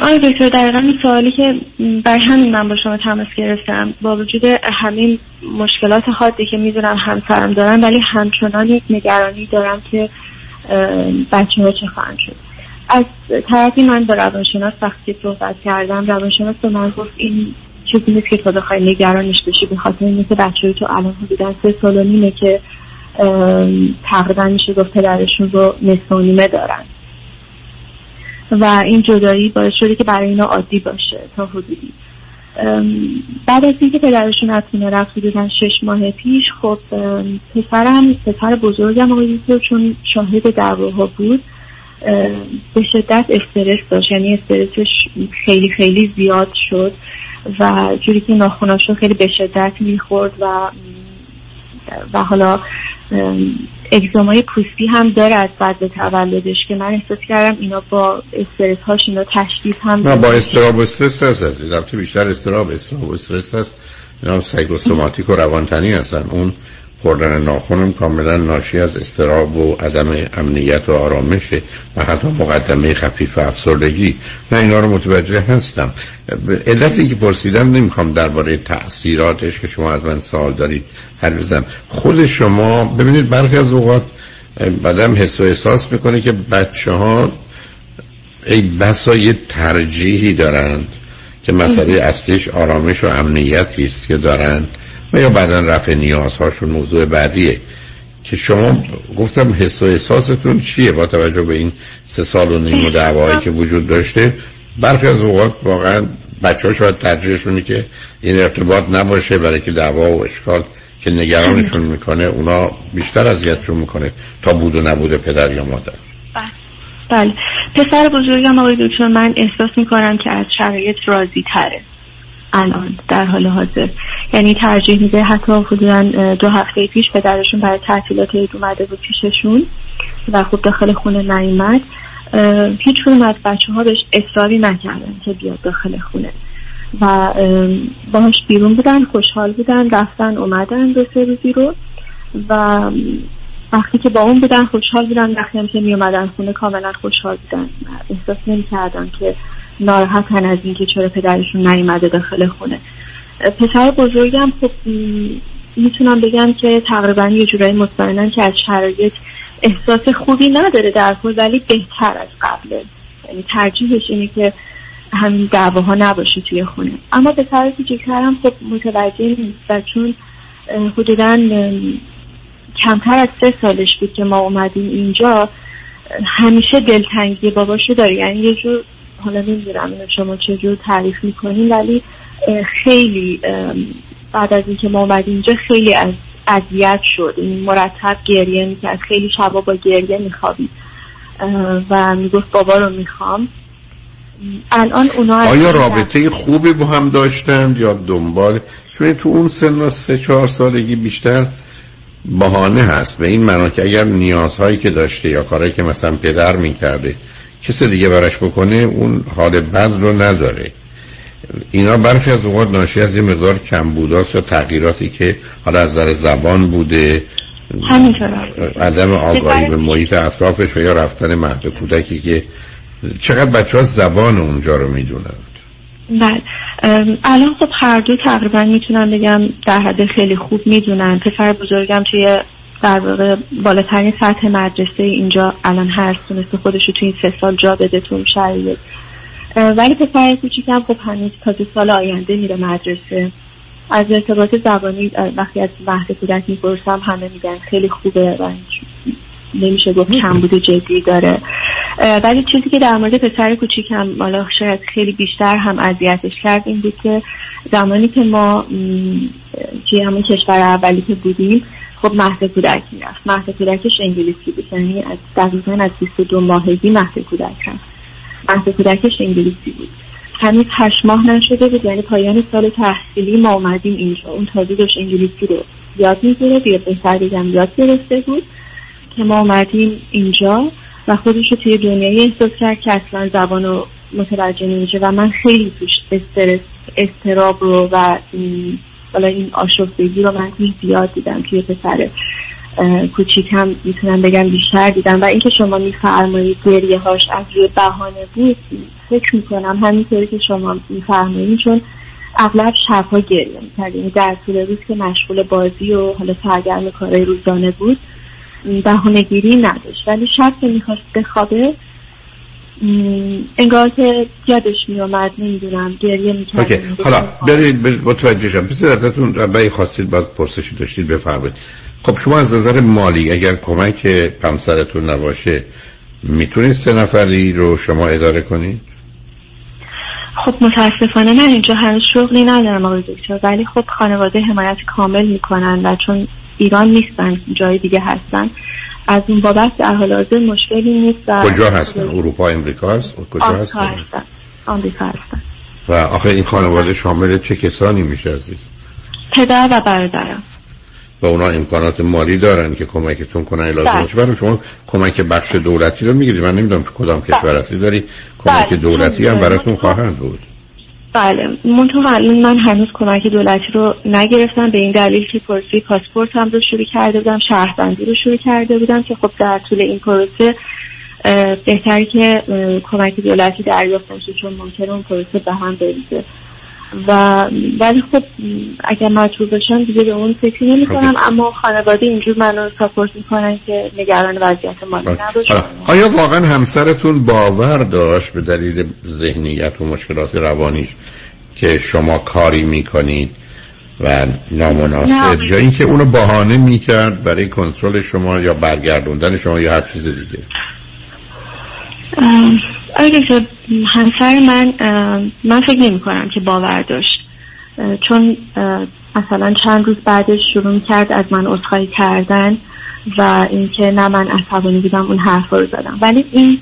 آیا دکتر دقیقا این سوالی که بر همین من با شما تماس گرفتم با وجود همین مشکلات حادی که می‌دونم همسرم دارم ولی همچنان یک نگرانی دارم که بچه ها چه خواهند شد. از طرفی من با روانشناس وقتی صحبت کردم روانشناس به من گفت این چیزی نیست که تو بخوای نگرانش بشی. به خاطر اینکه بچه تو الان حدودا سه سال و نیمه که تقریبا میشه گفت پدرشون رو نصف و دارن. و این جدایی باعث شده که برای اینا عادی باشه تا حدودی. بعد از اینکه پدرشون از خونه رفت بودن شش ماه پیش خب پسرم پسر بزرگم آقای چون شاهد دعواها بود به شدت استرس داشت. یعنی استرسش خیلی خیلی زیاد شد. و جوری که ناخوناشو خیلی به شدت می‌خورد و و حالا اگزامای پوستی هم داره از بعد به تولدش که من احساس کردم اینا با استرس هاش اینا تشدید هم نه با استراب و استرس هست از بیشتر استراب استراب و استرس هست. اینا سایکوستوماتیک و روانتنی هستن. اون خوردن ناخونم کاملا ناشی از استراب و عدم امنیت و آرامشه و حتی مقدمه خفیف افسردگی. نه اینا رو متوجه هستم. علتی که پرسیدم نمی‌خوام درباره تاثیراتش که شما از من سوال دارید هر بزنم. خود شما ببینید برخی از اوقات بدم حس و احساس می‌کنه که بچه ها ای بسا یه ترجیحی دارند که مسئله اصلیش آرامش و امنیتی است که دارند. و یا بعدا رفع نیازهاشون موضوع بعدیه. که شما گفتم حس و احساستون چیه با توجه به این سه سال و نیم و که وجود داشته؟ برخی از اوقات واقعا بچه ها شاید ترجیحشونه که این ارتباط نباشه برای که دعوا و اشکال که نگرانشون می‌کنه اونا بیشتر اذیتشون می‌کنه تا بود و نبود پدر یا مادر. بله, بله. پسر بزرگم آقای دکتر من احساس می‌کنم که از شرایط راضی تره الان در حال حاضر. یعنی ترجیح میده حتی حدودا دو هفته پیش پدرشون برای تعطیلات عید اومده بود پیششون و خب داخل خونه نیومد. هیچ کدوم از بچه ها بهش اصراری نکردن که بیاد داخل خونه. و باهاش بیرون بودن خوشحال بودن رفتن اومدن دو سه روزی رو. و وقتی که با اون بودن خوشحال بودن وقتی هم که می اومدن خونه کاملا خوشحال بودن. احساس نمی کردن که ناراحتن از اینکه چرا پدرشون نیومده داخل خونه. پسر بزرگم خب می‌تونم بگم که تقریبا یه جورایی مطمئنن که از شرایط احساس خوبی نداره در کل ولی بهتر از قبله. یعنی ترجیحش اینه که همین دعواها نباشه توی خونه. اما پسر کوچیکترم خب متوجه نیست و چون حدودا کمتر از سه سالش بود که ما اومدیم اینجا همیشه دلتنگی باباشو داره. یعنی یه جور حالا نمی‌دونم شما چجور تعریف می‌کنین ولی خیلی بعد از اینکه ما اومدیم اینجا خیلی از اذیت شد. این مرتب گریه می‌کرد. خیلی شبا با گریه میخوابید. و می‌گفت بابا رو می‌خوام. الان اونا آیا رابطه خوبی با هم داشتند یا دنبال چون تو اون سن سه چهار سالگی بیشتر بهانه هست. به این معنا که اگر نیازهایی که داشته یا کارهایی که مثلا پدر می‌کرده کسی دیگه براش بکنه اون حال بد رو نداره. اینا برخی از اوقات ناشی از یه مقدار کم بوداست یا تغییراتی که حالا از نظر زبان بوده عدم آگاهی به محیط اطرافش و یا رفتن مهد کودکی که چقدر بچه ها زبان اونجا رو می‌دونند بله. الان خب هر دو تقریبا می‌تونم بگم در حد خیلی خوب می‌دونن. پسر بزرگم توی در واقع بالاترین سطح مدرسه اینجا الان هست. تونسته خودش رو توی این سه سال جا بده تو شرایط. ولی پسر کوچیکم خب هنوز تا دو سال آینده میره مدرسه. از ارتباط زبانی وقتی از مهد کودک می‌پرسم همه میگن خیلی خوبه و نمیشه گفت کم بوده جدی داره. ولی چیزی که در مورد پسر کوچیکم حالا شاید خیلی بیشتر هم اذیتش کرد این بود که زمانی که ما توی همون کشور اولی که بودیم خب مهد کودک می‌رفت مهد کودکش انگلیسی بود یعنی از دقیقا از 22 ماهگی مهد کودک رفت مهد کودکش انگلیسی بود. هنوز هشت ماه نشده بود یعنی پایان سال تحصیلی ما اومدیم اینجا. اون تازه داشت انگلیسی رو یاد می‌گیره یا بهتر بگم یاد گرفته بود که ما اومدیم اینجا. و خودش رو توی دنیای احساس کرد که اصلا زبان رو متوجه نمیشه و من خیلی توش استرس استراب رو و حالا این آشفتگی رو من توی زیاد دیدم توی پسر کوچیکم می‌تونم بگم بیشتر دیدم و اینکه شما میفرمایید گریه هاش از روی بهانه بود فکر می‌کنم همینطوری که شما میفرمایید چون اغلب شبها گریه می‌کرد یعنی در طول روز که مشغول بازی و حالا سرگرم کارهای روزانه بود بهانه گیری نداشت. ولی شب که می‌خواست بخوابه انگار که یادش میومد نمی‌دونم گریه می‌کرد. حالا برید متوجه شم. بسید ازتون ربعی خواستید باز پرسشی داشتید بفرمایید. خب شما از نظر مالی اگر کمک همسرتون نباشه می‌تونید سه نفری رو شما اداره کنید؟ خب متاسفانه من اینجا هنوز شغلی ندارم آقای دکتر. ولی خب خانواده حمایت کامل می‌کنن و چون ایران نیستن جای دیگه هستن. از اون بابت در حال حاضر مشکلی نیست کجا هستن؟ اروپا امریکا هست؟ کجا هستن؟ هستن. آمریکا هستن. و آخه این خانواده شامل چه کسانی میشه عزیز؟ پدر و برادرم و اونا امکانات مالی دارن که کمکتون کنن لازم بله. باشه برای شما کمک بخش دولتی رو می‌گیرید. من نمی‌دونم تو کدام کشور هستی. داری کمک بله. دولتی هم براتون خواهند بود. بله. منطقه من هنوز کمک دولتی رو نگرفتم. به این دلیل که پروسه پاسپورت هم رو شروع کرده بودم. شهروندی رو شروع کرده بودم که خب در طول این پروسه اه، بهتری که کمک دولتی دریافت نشه چون ممکنه اون پروسه به هم بریزه. و ولی خب اگر مجبور بشم دیگه به اون فکر نمی کنم اما خانواده اینجور منو ساپورت می‌کنن که نگران وضعیت مالی نباشم آیا واقعا همسرتون باور داشت به دلیل ذهنیت و مشکلات روانیش که شما کاری می‌کنید و نامناسب. یا اینکه اونو بهانه می‌کرد برای کنترل شما یا برگردوندن شما یا هر چیز دیگه؟ آقای دکتر همسر من من فکر نمی کنم که باور داشت. چون مثلا چند روز بعدش شروع کرد از من عذرخواهی کردن و اینکه نه من عصبانی بودم اون حرفا رو زدم. ولی این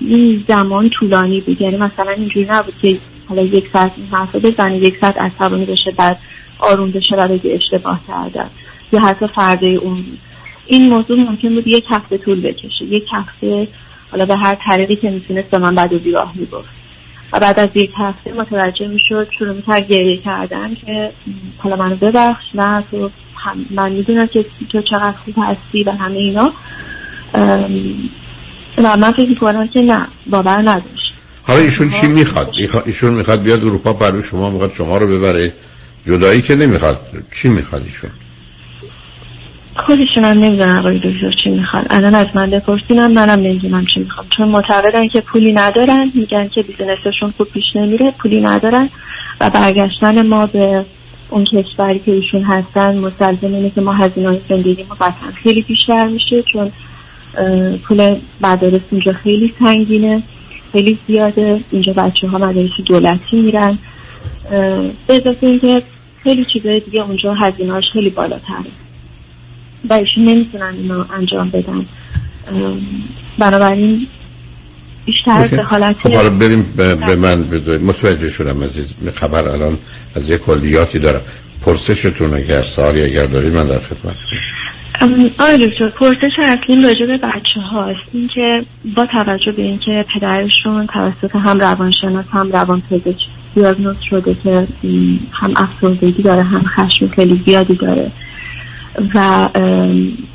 این زمان طولانی بود. یعنی مثلا اینجوری نبود که حالا یک ساعت این حرف رو بزنه یک ساعت عصبانی بشه بعد آروم بشه و بگه اشتباه کردم. یا حتی فرده اون. این موضوع ممکن بود یک هفته طول بکشه. یک هفته حالا به هر طریقی که می‌تونست به من بد و بیراه می‌گفت و بعد از یک هفته متوجه می‌شد شروع می‌کرد گریه کردن که حالا منو ببخش نه تو هم من می‌دونم که تو چقدر خوب هستی و همه اینا. و من فکر می‌کنم که نه باور نداشت. حالا ایشون چی می‌خواد ایشون می‌خواد بیاد اروپا برای شما می‌خواد شما رو ببره. جدایی که نمی‌خواد. چی می‌خواد ایشون؟ خودشون هم نمی‌دونن آقای دکتر چی می‌خوان. الان از من بپرسینم منم نمی‌دونم چی می‌خوام. چون معتقدن که پولی ندارن میگن که بیزنسشون خوب پیش نمیره پولی ندارن و برگشتن ما به اون کشوری که ایشون هستن مستلزم اینه که ما هزینه زندگی ما قطعا خیلی بیشتر میشه چون پول مدارس اینجا خیلی سنگینه خیلی زیاده. اینجا بچه ها مدارس دولتی میرن. به اضافه اینکه خیلی چیزای دیگه اونجا هزینهاش خیلی بالاتره. و ایشون نمی‌تونن اینو انجام بدن. بنابراین بیشتر. به حالت خب حالا بریم به, به من بذارید متوجه شدم عزیز خبر. الان از یه کلیاتی دارم. پرسشتون اگر سوالی اگر دارید من در خدمت. آقای دکتر پرسش اصلی راجع به بچه هاست این که با توجه به اینکه پدرشون توسط هم روانشناس هم روانپزشک دیاگنوز شده که هم افسردگی داره هم خشم خیلی زیادی داره. و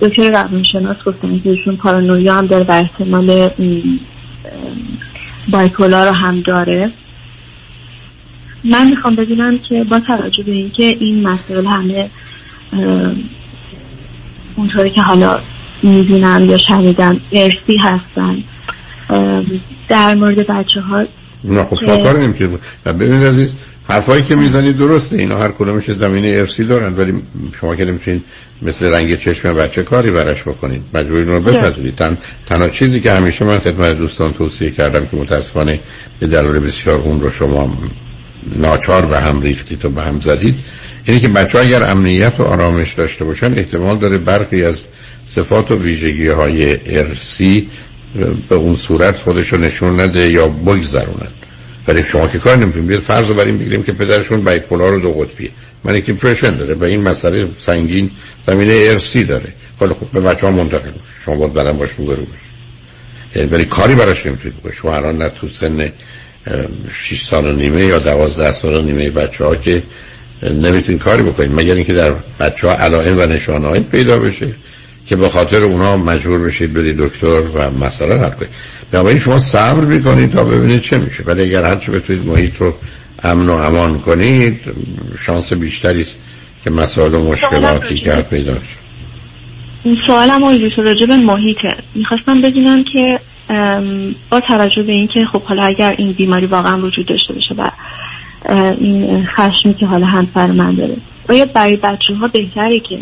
دکتر روانشناس گفتن که ایشون پارانویا هم داره و احتمال ام، ام، بایپولا رو هم داره. من می‌خوام بدونم که با توجه به اینکه این مسائل همه اونطوری که حالا می‌دونم یا شنیدم ارسی هستن در مورد بچه ها نه خب که- و ببینید عزیز حرفایی که می‌زنید درسته اینا هر کدومش زمینه ارسی دارن ولی شما که نمی‌تونید مثل رنگ چشم بچه کاری براش بکنید. مجبورید اون رو بپذیرید. تن تنها چیزی که همیشه من خدمت دوستان توصیه کردم که متاسفانه به دلایل بسیار اون رو شما ناچار به هم ریختید و به هم زدید اینه که بچه ها اگر امنیت و آرامش داشته باشن احتمال داره برخی از صفات و ویژگی های ارسی به اون صورت خودش رو نشون نده یا بگذرونن ولی شما که کار نمی‌تونید بیاد فرض رو بریم بگیریم که پدرشون بایپولار رو دو قطبیه. من دیپرشن داره و این مسئله سنگین زمینه ارسی داره. خیلی خوب به بچه ها منتقل شما باید برم باش رو برو یعنی ولی کاری براش نمی‌تونید بکنید. شما الان نه تو سن 6 سال و نیمه یا 12 سال و نیمه بچه ها که نمی‌تونید کاری بکنید. مگر اینکه در بچه ها علائم و نشانه پیدا بشه. که به خاطر اونا مجبور بشید برید دکتر و مسئله حل کنید. بنابراین شما صبر می‌کنید تا ببینید چه میشه. ولی اگر هرچی بتونید محیط رو امن و امان کنید شانس بیشتری است که مسائل و مشکلاتی که پیدا سوالم راجع به محیطه. می‌خواستم بدونم که با توجه به اینکه خب حالا اگر این بیماری واقعا وجود داشته باشه و این خشمی که حالا همسر من داره آیا برای بچه ها بهتره که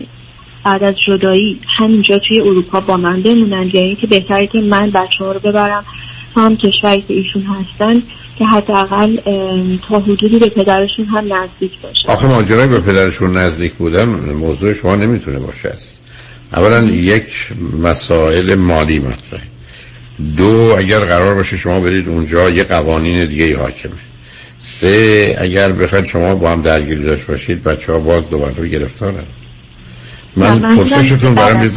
بعد از جدایی همینجا توی اروپا با من بمونن یا اینکه بهتره که من بچه ها رو ببرم هم کشوری که ایشون هستن که حداقل تا حدودی به پدرشون هم نزدیک باشه. آخه ماجرای به پدرشون نزدیک بودن موضوع شما نمی‌تونه باشه عزیز. اولا یک مسائل مالی مطرحه. دو اگر قرار باشه شما برید اونجا یه قوانین دیگه حاکمه. سه اگر بخواید شما با هم درگیری داشت باشید بچه ها باز دوباره گرفتارن. من پرسشتون برم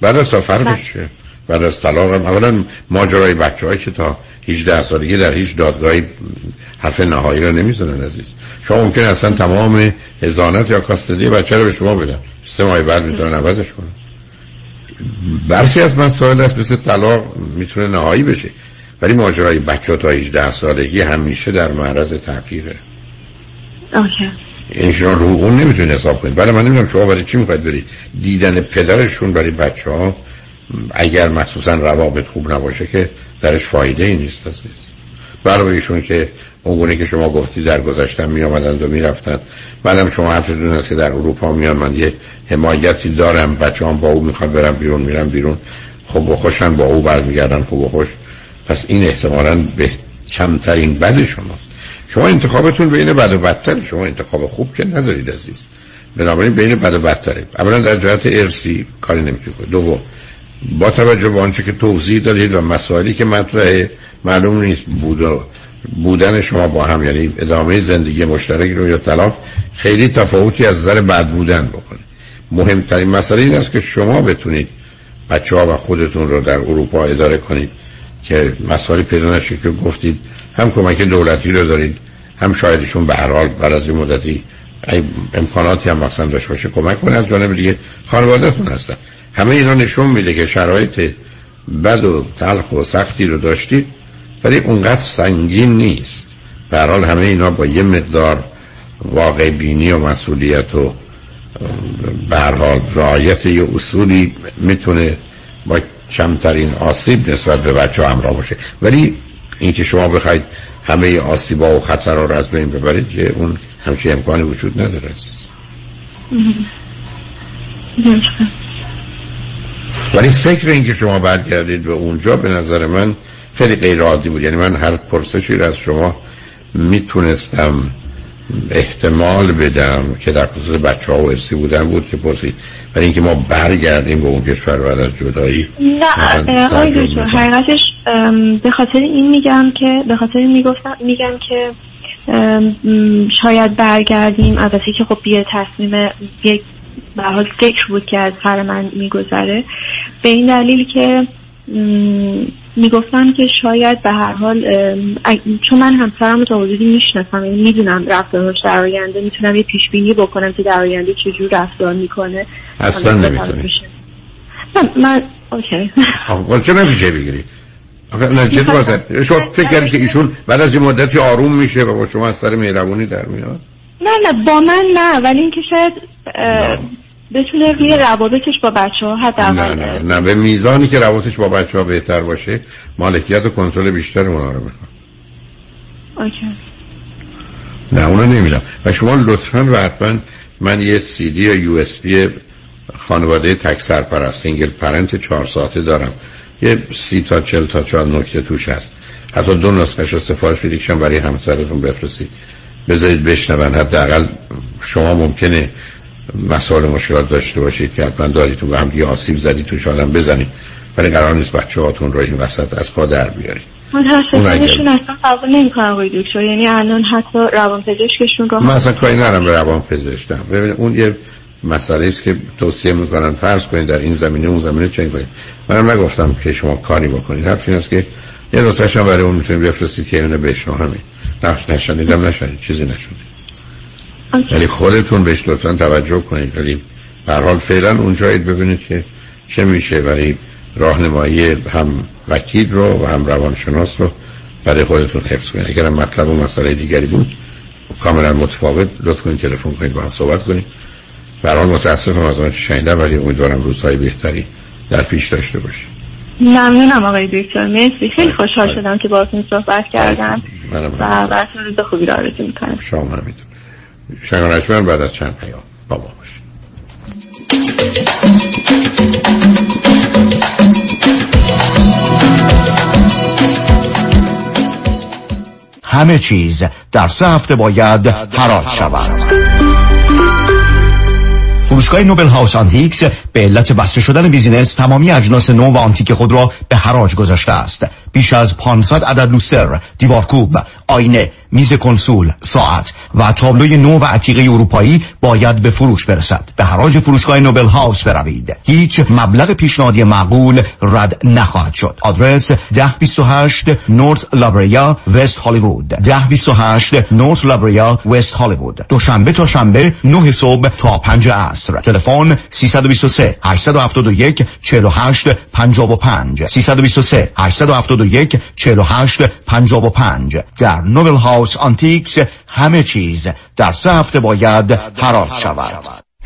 بعد از تا فرقش چه بعد از طلاق اولا ماجرای بچه که تا 18 سالگی در هیچ دادگاهی حرف نهایی رو نمی‌زنن عزیز. شما ممکن اصلا تمام هزانت یا کاستدی بچه رو به شما بدن. سه ماه بعد می‌تونن عوضش کنن. برخی از مسائل است مثل طلاق می‌تونه نهایی بشه. ولی ماجرای بچه تا 18 سالگی همیشه در معرض تغییره. اوکی. این شما رو اون نمی‌تونید حساب کنید بله من نمی‌دونم شما برای چی می‌خواید برید دیدن پدرشون برای بچه ها اگر مخصوصا روابط خوب نباشه که درش فایده ای نیست عزیز. برای ایشون که اون که شما گفتی در گذشتن می آمدند و می رفتند بعدم شما حرفتون است که در اروپا میان من یه حمایتی دارم. بچه هم با او می‌خواد برم بیرون میرم بیرون. خوب و خوشن با او برمیگردن. خوب و خوش. پس این احتمالا به کمترین بد شماست. شما انتخابتون بین بد و بدتر شما انتخاب خوب که ندارید عزیز. بنابراین بین بد و بدتره. اولا در جهت ارسی کاری نمی‌تونید دوم با توجه به آنچه که توضیح دادید و مسائلی که مطرحه معلوم نیست بود بودن شما با هم یعنی ادامه زندگی مشترک رو یا طلاق خیلی تفاوتی از نظر بد بودن بکنه. مهمترین مسئله این است که شما بتونید بچه ها و خودتون رو در اروپا اداره کنید که مسائلی پیدا نشه که گفتید هم کمک دولتی رو دارید هم شایدشون به هر حال بعد از مدتی امکاناتی هم مثلا داشته باشه کمک کنه. از جانب دیگه خانوادهتون هستن. همه اینا نشون میده که شرایط بد و تلخ و سختی رو داشتید ولی اونقدر سنگین نیست. به حال همه اینا با یه مقدار واقع بینی و مسئولیت و به حال رعایت یه اصولی می‌تونه با کمترین آسیب نسبت به بچه همراه باشه. ولی اینکه شما بخواید همه آسیبا و خطرها رو از بین ببرید که اون همچه امکانی وجود نداره ولی فکر اینکه شما برگردید به اونجا به نظر من خیلی غیر عادی بود. یعنی من هر پرسشی رو از شما می‌تونستم احتمال بدم که در خصوص بچه ها و ارسی بودن بود که پرسید. ولی اینکه ما برگردیم به اون کشور بعد از جدایی. نه آقای حقیقتش به خاطر این میگم که به خاطر می‌گفتم میگم که شاید برگردیم. البته که خب یه تصمیم یک به حال فکر بود که از سر من میگذره. به این دلیل که می‌گفتم که شاید به هر حال چون من همسرم رو تا حدودی می‌شناسم یعنی می‌دونم رفتارش در آینده می‌تونم یه پیش بینی بکنم که در آینده چجور رفتار می‌کنه. اصلا نمی‌تونی. من اوکی. آقا چه نمیشه بگیری؟ آقا نه چه بازه شما فکر که ایشون بعد از این مدتی آروم میشه و با شما از سر مهربونی در میاد؟ نه نه با من نه ولی اینکه شاید بتونه روی روابطش با بچه ها حد نه نه نه به میزانی که روابطش با بچه ها بهتر باشه مالکیت و کنترل بیشتر اونا رو می‌خواد. OK. نه اونا نمیدم و شما لطفا و حتما من یه سی دی یا USB خانواده تک سرپرست single parent چهار ساعته دارم. یه سی تا چل تا چهار نکته توش هست. حتی دو نسخه رو سفارش بدیکشم برای همسرتون بفرستید. بذارید بشنون. حداقل شما ممکنه مسائل مشکلات داشته باشید که حتما دارید تو هم آسیب زدی توش آدم بزنید. ولی قرار نیست بچه هاتون رو این وسط از پا در بیارید. متاسفانشون اصلا قبول نمی‌کنن آقای دکتر. یعنی الان حتی روان پزشکشون رو من اصلا کاری نرم روان پزشک ببینید اون یه مسئله است که توصیه می‌کنن فرض کنید در این زمینه اون زمینه چنین کنید منم نگفتم که شما کاری بکنید. حرف این است که یه نسخه برای اون می‌تونید بفرستید که اینو بشنو همین نفس نشنیدم. نشنید چیزی نشده ولی خودتون بهش لطفا توجه کنید. ولی در حال فعلا اونجایید ببینید که چه میشه. ولی راهنمایی هم وکیل رو و هم روانشناس رو برای خودتون حفظ کنید. اگر مطلب و مسئله دیگری بود کاملا متفاوت. لطف کنید تلفن کنید با هم صحبت کنید. برحال متاسفم از آنچه شنیدم ولی امیدوارم روزهای بهتری در پیش داشته باشید ممنونم آقای دکتر. مرسی. خیلی خوشحال شدم که باهاتون صحبت کردم. و براتون روز خوبی را آرزو می‌کنم. شما همینطور. شنوندگانمان بعد از چند پیام با ما باشید. همه چیز در سه هفته باید حراج شود. فروشگاه Noble House Antiques به علت بسته شدن business تمامی اجناس نو و آنتیک خود را به حراج گذاشته است. بیش از 500 عدد لوستر دیوارکوب آینه میز کنسول ساعت و تابلوی نو و عتیقه اروپایی باید به فروش برسد. به حراج فروشگاه Noble House بروید. هیچ مبلغ پیشنهادی معقول رد نخواهد شد. آدرس 1028 North La Brea West Hollywood. 1028 North La Brea West Hollywood. دوشنبه تا شنبه 9 صبح تا 5 عصر. تلفن 323 871 48 55 323 871 48 55 در Noble House Antiques همه چیز در سه هفته باید حراج شود.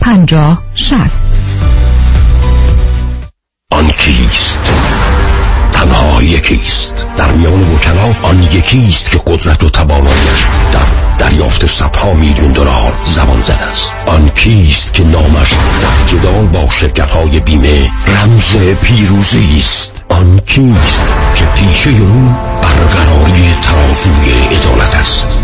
50 60 آن کیست؟ تنها یکیست در میان وکلا آن یکیست که قدرت و توانایش در دریافت صدها میلیون دلار زمان زد است. آن کیست که نامش در جدال با شرکت های بیمه رمز پیروزی است؟ آن کیست که پیشه او برقراری ترازوی عدالت است؟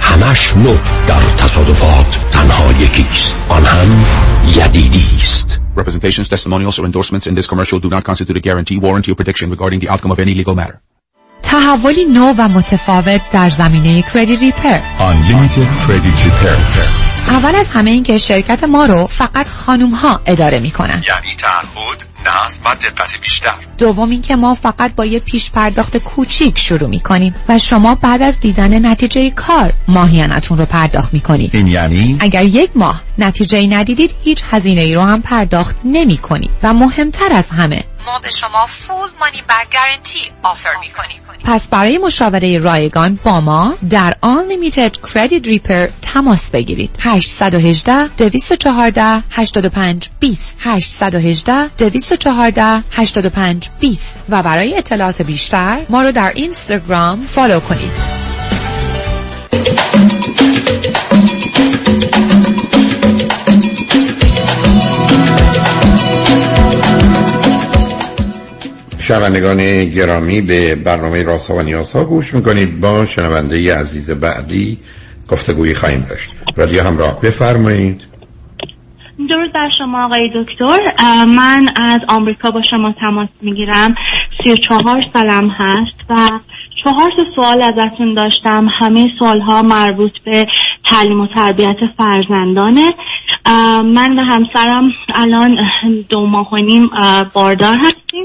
همش نو در تصادفات تنها یکیست آن هم یدیدی است Representations, testimonials or endorsements in this commercial do not constitute a guarantee, warranty or prediction regarding the outcome of any legal matter. تحولی نو و متفاوت در زمینه کردیت ریپر Unlimited Credit Repair اول از همه این که شرکت ما رو فقط خانوم ها اداره می‌کنن یعنی تعهد نظم و دقت بیشتر. دوم اینکه ما فقط با یه پیش پرداخت کوچیک شروع می‌کنیم و شما بعد از دیدن نتیجه کار ماهیانتون رو پرداخت می‌کنید. این یعنی؟ اگر یک ماه نتیجه ندیدید هیچ هزینه ای رو هم پرداخت نمی کنید و مهمتر از همه ما به شما فول مانی بک گارنتی آفر می‌کنیم. پس برای مشاوره رایگان با ما در Unlimited Credit Repair تماس بگیرید. 818 214 85 20 818 214 85 20 و برای اطلاعات بیشتر ما رو در اینستاگرام فالو کنید. شنوندگان گرامی به برنامه راست و نیاز ها گوش می‌کنید. با شنونده عزیز بعدی گفتگویی خواهیم داشت. رادیو همراه بفرمایید. درود بر شما آقای دکتر من از آمریکا با شما تماس می‌گیرم. سی و چهار سالم هست و چهار سوال ازتون داشتم. همه سوال ها مربوط به تعلیم و تربیت فرزندانه. من و همسرم الان دو ماه و نیم باردار هستیم.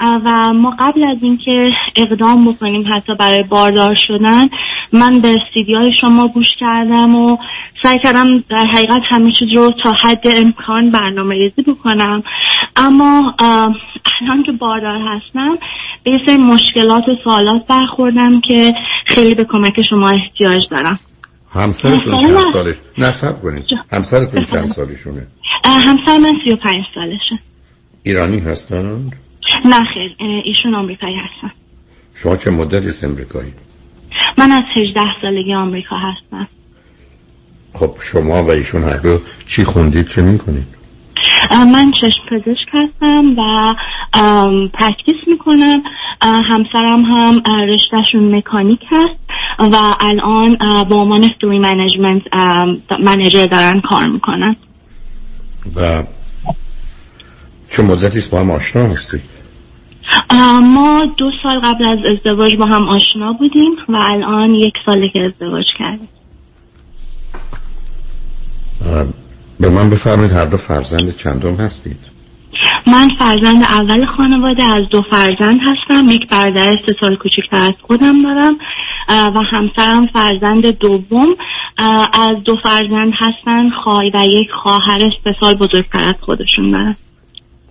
و ما قبل از اینکه اقدام بکنیم حتی برای باردار شدن من به سیدی های شما گوش کردم و سعی کردم در حقیقت همه چیز رو تا حد امکان برنامه ریزی بکنم. اما الان که باردار هستم به یه مشکلات و سوالات برخوردم که خیلی به کمک شما احتیاج دارم. همسرتون چند سالش؟ نصب کنید. همسرتون چند سالشونه؟ همسر من سی و پنج سالشه. ایرانی هستند؟ نه خیر ایشون آمریکایی هستن. شما چه مدتی است امریکایی؟ من از 18 سالگی آمریکا هستم خب شما و ایشون هر دو چی خوندید چه می‌کنید؟ من چشم پزشک هستم و practice می‌کنم همسرم هم رشتهشون مکانیک هست و الان با عنوان store management manager دارن کار می‌کنن و چه مدتی با هم آشنا هستید؟ ما دو سال قبل از ازدواج با هم آشنا بودیم و الان یک ساله که ازدواج کردیم. به من بفرمایید هر دو فرزند چندم هستید؟ من فرزند اول خانواده از دو فرزند هستم. یک برادر سه سال کوچکتر از خودم دارم. و همسرم فرزند دوم. از دو فرزند هستن خواهی و یک خواهر سه سال بزرگتر از خودشون دارن.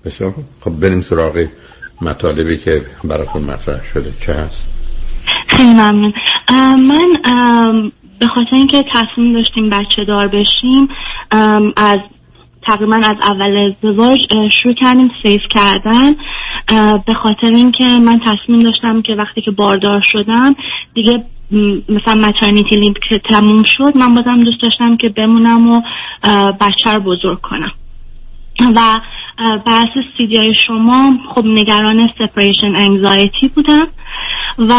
بسیار خب بریم سراغ مطالبی که براتون مطرح شده چه هست خیلی ممنون. من به خاطر اینکه تصمیم داشتیم بچه دار بشیم از تقریبا از اول ازدواج شروع کردیم سیف کردن. به خاطر اینکه من تصمیم داشتم که وقتی که باردار شدم دیگه مثلا مترنیتی لیمپ که تموم شد من بازم دوست داشتم که بمونم و بچه رو بزرگ کنم. و بحث سیدیای شما خب نگران سپریشن انگزایتی بودم و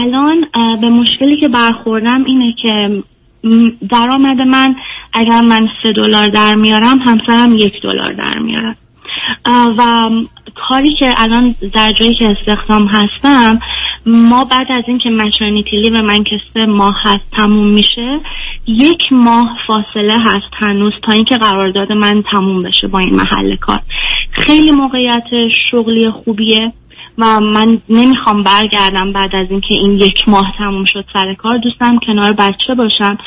الان به مشکلی که برخوردم اینه که درآمد من اگر من سه دلار در میارم همسرم یک دلار در میارم و کاری که الان در جایی که استخدام هستم ما بعد از اینکه مشرنیتی لیو من که سه ماه هست تموم میشه یک ماه فاصله هست هنوز تا اینکه قرارداد من تموم بشه با این محل کار. خیلی موقعیت شغلی خوبیه. و من نمی‌خوام برگردم بعد از اینکه این یک ماه تموم شد سر کار دوستم کنار بچه باشم.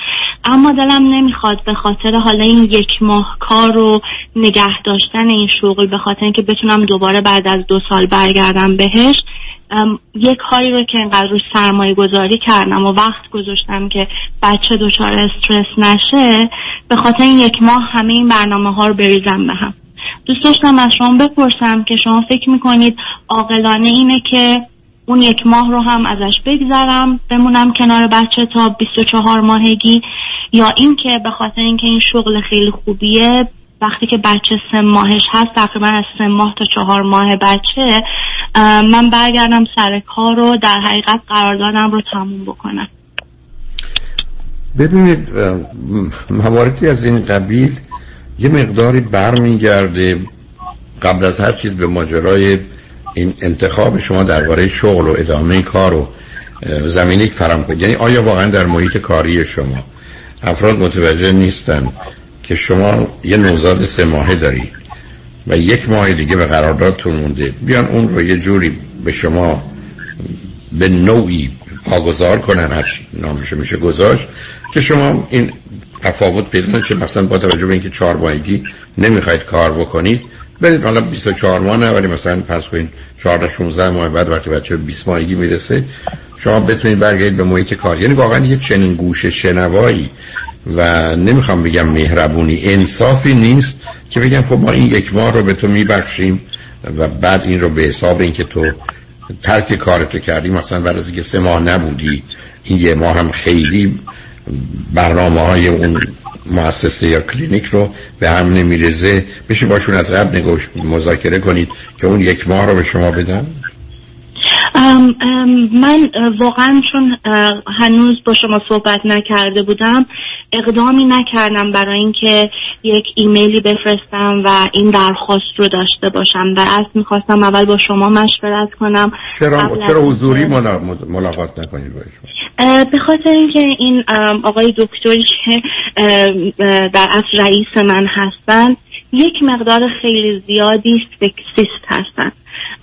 اما دلم نمی‌خواد به خاطر حالا این یک ماه کار رو نگه داشتن این شغل به خاطر اینکه بتونم دوباره بعد از دو سال برگردم بهش یک کاری رو که انقدر روش سرمایه گذاری کردم و وقت گذاشتم که بچه دچار استرس نشه به خاطر این یک ماه همه این برنامه ها رو بریزم به هم. دوست داشتم از شما بپرسم که شما فکر می‌کنید عاقلانه اینه که اون یک ماه رو هم ازش بگذرم بمونم کنار بچه تا 24 ماهگی؟ یا اینکه به خاطر اینکه این شغل خیلی خوبیه وقتی که بچه سه ماهش هست تقریبا از سه ماه تا چهار ماه بچه من برگردم سر کار رو در حقیقت قراردادم رو تموم بکنم. ببینید مواردی از این قبیل یه مقداری برمیگرده قبل از هر چیز به ماجرای این انتخاب شما درباره شغل و ادامه کار و زمینی فرام کنید. یعنی آیا واقعا در محیط کاری شما افراد متوجه نیستن که شما یه نوزاد سه ماهه داری و یک ماه دیگه به قراردادتون مونده؟ بیان اون رو یه جوری به شما به نوعی پاگذار کنن هر نامشه میشه گذاشت که شما این تفاوت پیدا نشه مثلا با توجه به اینکه چهار ماهگی نمی‌خواید کار بکنید برید حالا 24 ماه نه ولی مثلا پس کنید 14 16 ماه بعد وقتی بچه 20 ماهگی می‌رسه شما بتونید برگردید به محیط کار. یعنی واقعا یه چنین گوش شنوایی و نمی‌خوام بگم مهربونی انصافی نیست که بگم خب ما این یک ماه رو به تو میبخشیم و بعد این رو به حساب اینکه تو ترک کارتو کردی. مثلا برای که سه ماه نبودی این یه ماه هم خیلی برنامه های اون مؤسسه یا کلینیک رو به هم نمی‌ریزه بشه باشون از قبل negotiate مذاکره کنید که اون یک ماه رو به شما بدن. ام، ام، من واقعا چون هنوز با شما صحبت نکرده بودم اقدامی نکردم برای اینکه یک ایمیلی بفرستم و این درخواست رو داشته باشم و از می‌خواستم اول با شما مشورت کنم. چرا چرا حضوری ملا- ملاقات نکنید اه، به خاطر اینکه این آقای دکتری که در اصل رئیس من هستن یک مقدار خیلی زیادی سکسیست هستن.